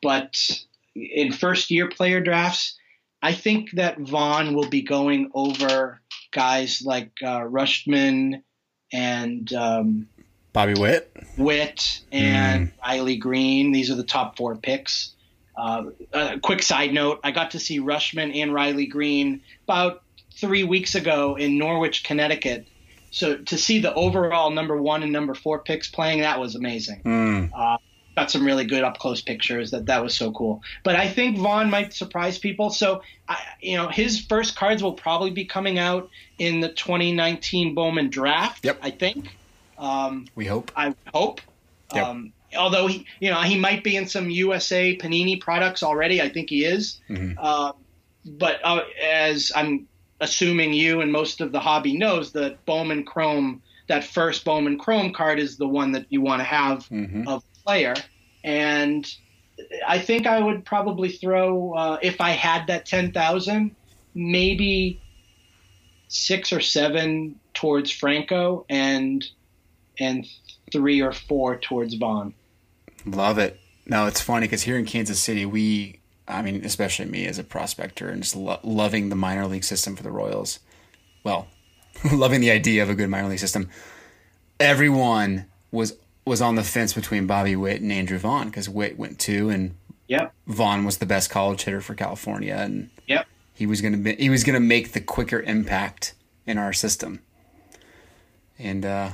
but in first year player drafts. I think that Vaughn will be going over guys like uh, Rutschman and um, Bobby Witt. Witt and Riley Greene. These are the top four picks. Uh, a quick side note: I got to see Rutschman and Riley Greene about three weeks ago in Norwich, Connecticut. So to see the overall number one and number four picks playing, that was amazing Mm. got some really good up close pictures. That that was so cool. But I think Vaughn might surprise people. So I, you know, his first cards will probably be coming out in the 2019 Bowman draft. Yep. I think. Um, We hope. I hope. Yep. Um, although he, you know, he might be in some USA Panini products already. I think he is. Mhm. Uh, but uh, as I'm assuming you and most of the hobby knows that Bowman Chrome, that first Bowman Chrome card is the one that you want to have Mhm. of player. And I think I would probably throw, uh, if I had that 10,000, maybe six or seven towards Franco and and three or four towards Vaughn. Love it. No, it's funny because here in Kansas City, we, I mean, especially me as a prospector and just lo- loving the minor league system for the Royals. Well, (laughs) loving the idea of a good minor league system. Everyone was was on the fence between Bobby Witt and Andrew Vaughn because Witt went two and Yep. Vaughn was the best college hitter for California and Yep. he was gonna be, he was gonna make the quicker impact in our system. And uh,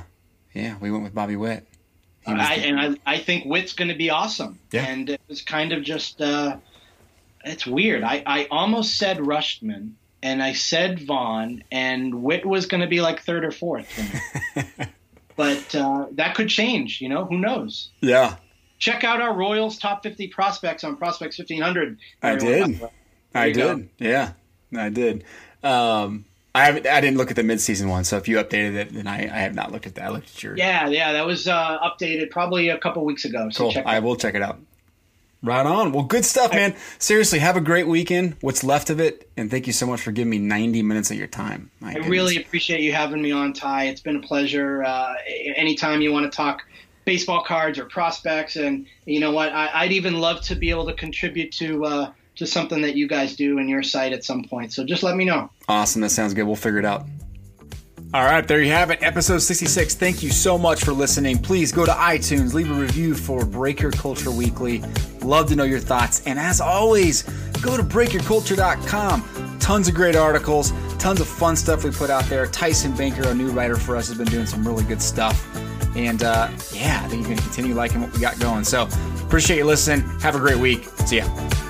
yeah, we went with Bobby Witt. I, the- and I, I think Witt's going to be awesome. Yeah. And it was kind of just, uh, it's weird. I, I almost said Rutschman and I said Vaughn, and Witt was going to be like third or fourth. (laughs) but uh, that could change, you know? Who knows? yeah. Check out our Royals top 50 prospects on Prospects 1500. I did. I you go. did. Yeah, I did. Um, I haven't. I didn't look at the midseason one. So if you updated it, then I, I have not looked at that. I looked at your. Yeah, yeah, that was uh, updated probably a couple weeks ago. So Cool. check I will check it out. Right on. Well, good stuff, man. Seriously, have a great weekend. What's left of it, and thank you so much for giving me 90 minutes of your time. My I goodness. really appreciate you having me on, Ty. It's been a pleasure. Uh, anytime you want to talk baseball cards or prospects, and you know what, I, I'd even love to be able to contribute to uh, to something that you guys do in your site at some point. So just let me know. Awesome. That sounds good. We'll figure it out. All right, there you have it, episode 66. Thank you so much for listening. Please go to iTunes, leave a review for Breaker Culture Weekly. Love to know your thoughts. And as always, go to breakerculture.com. Tons of great articles, tons of fun stuff we put out there. Tyson Banker, a new writer for us, has been doing some really good stuff. And uh, yeah, I think you're going to continue liking what we got going. So appreciate you listening. Have a great week. See ya.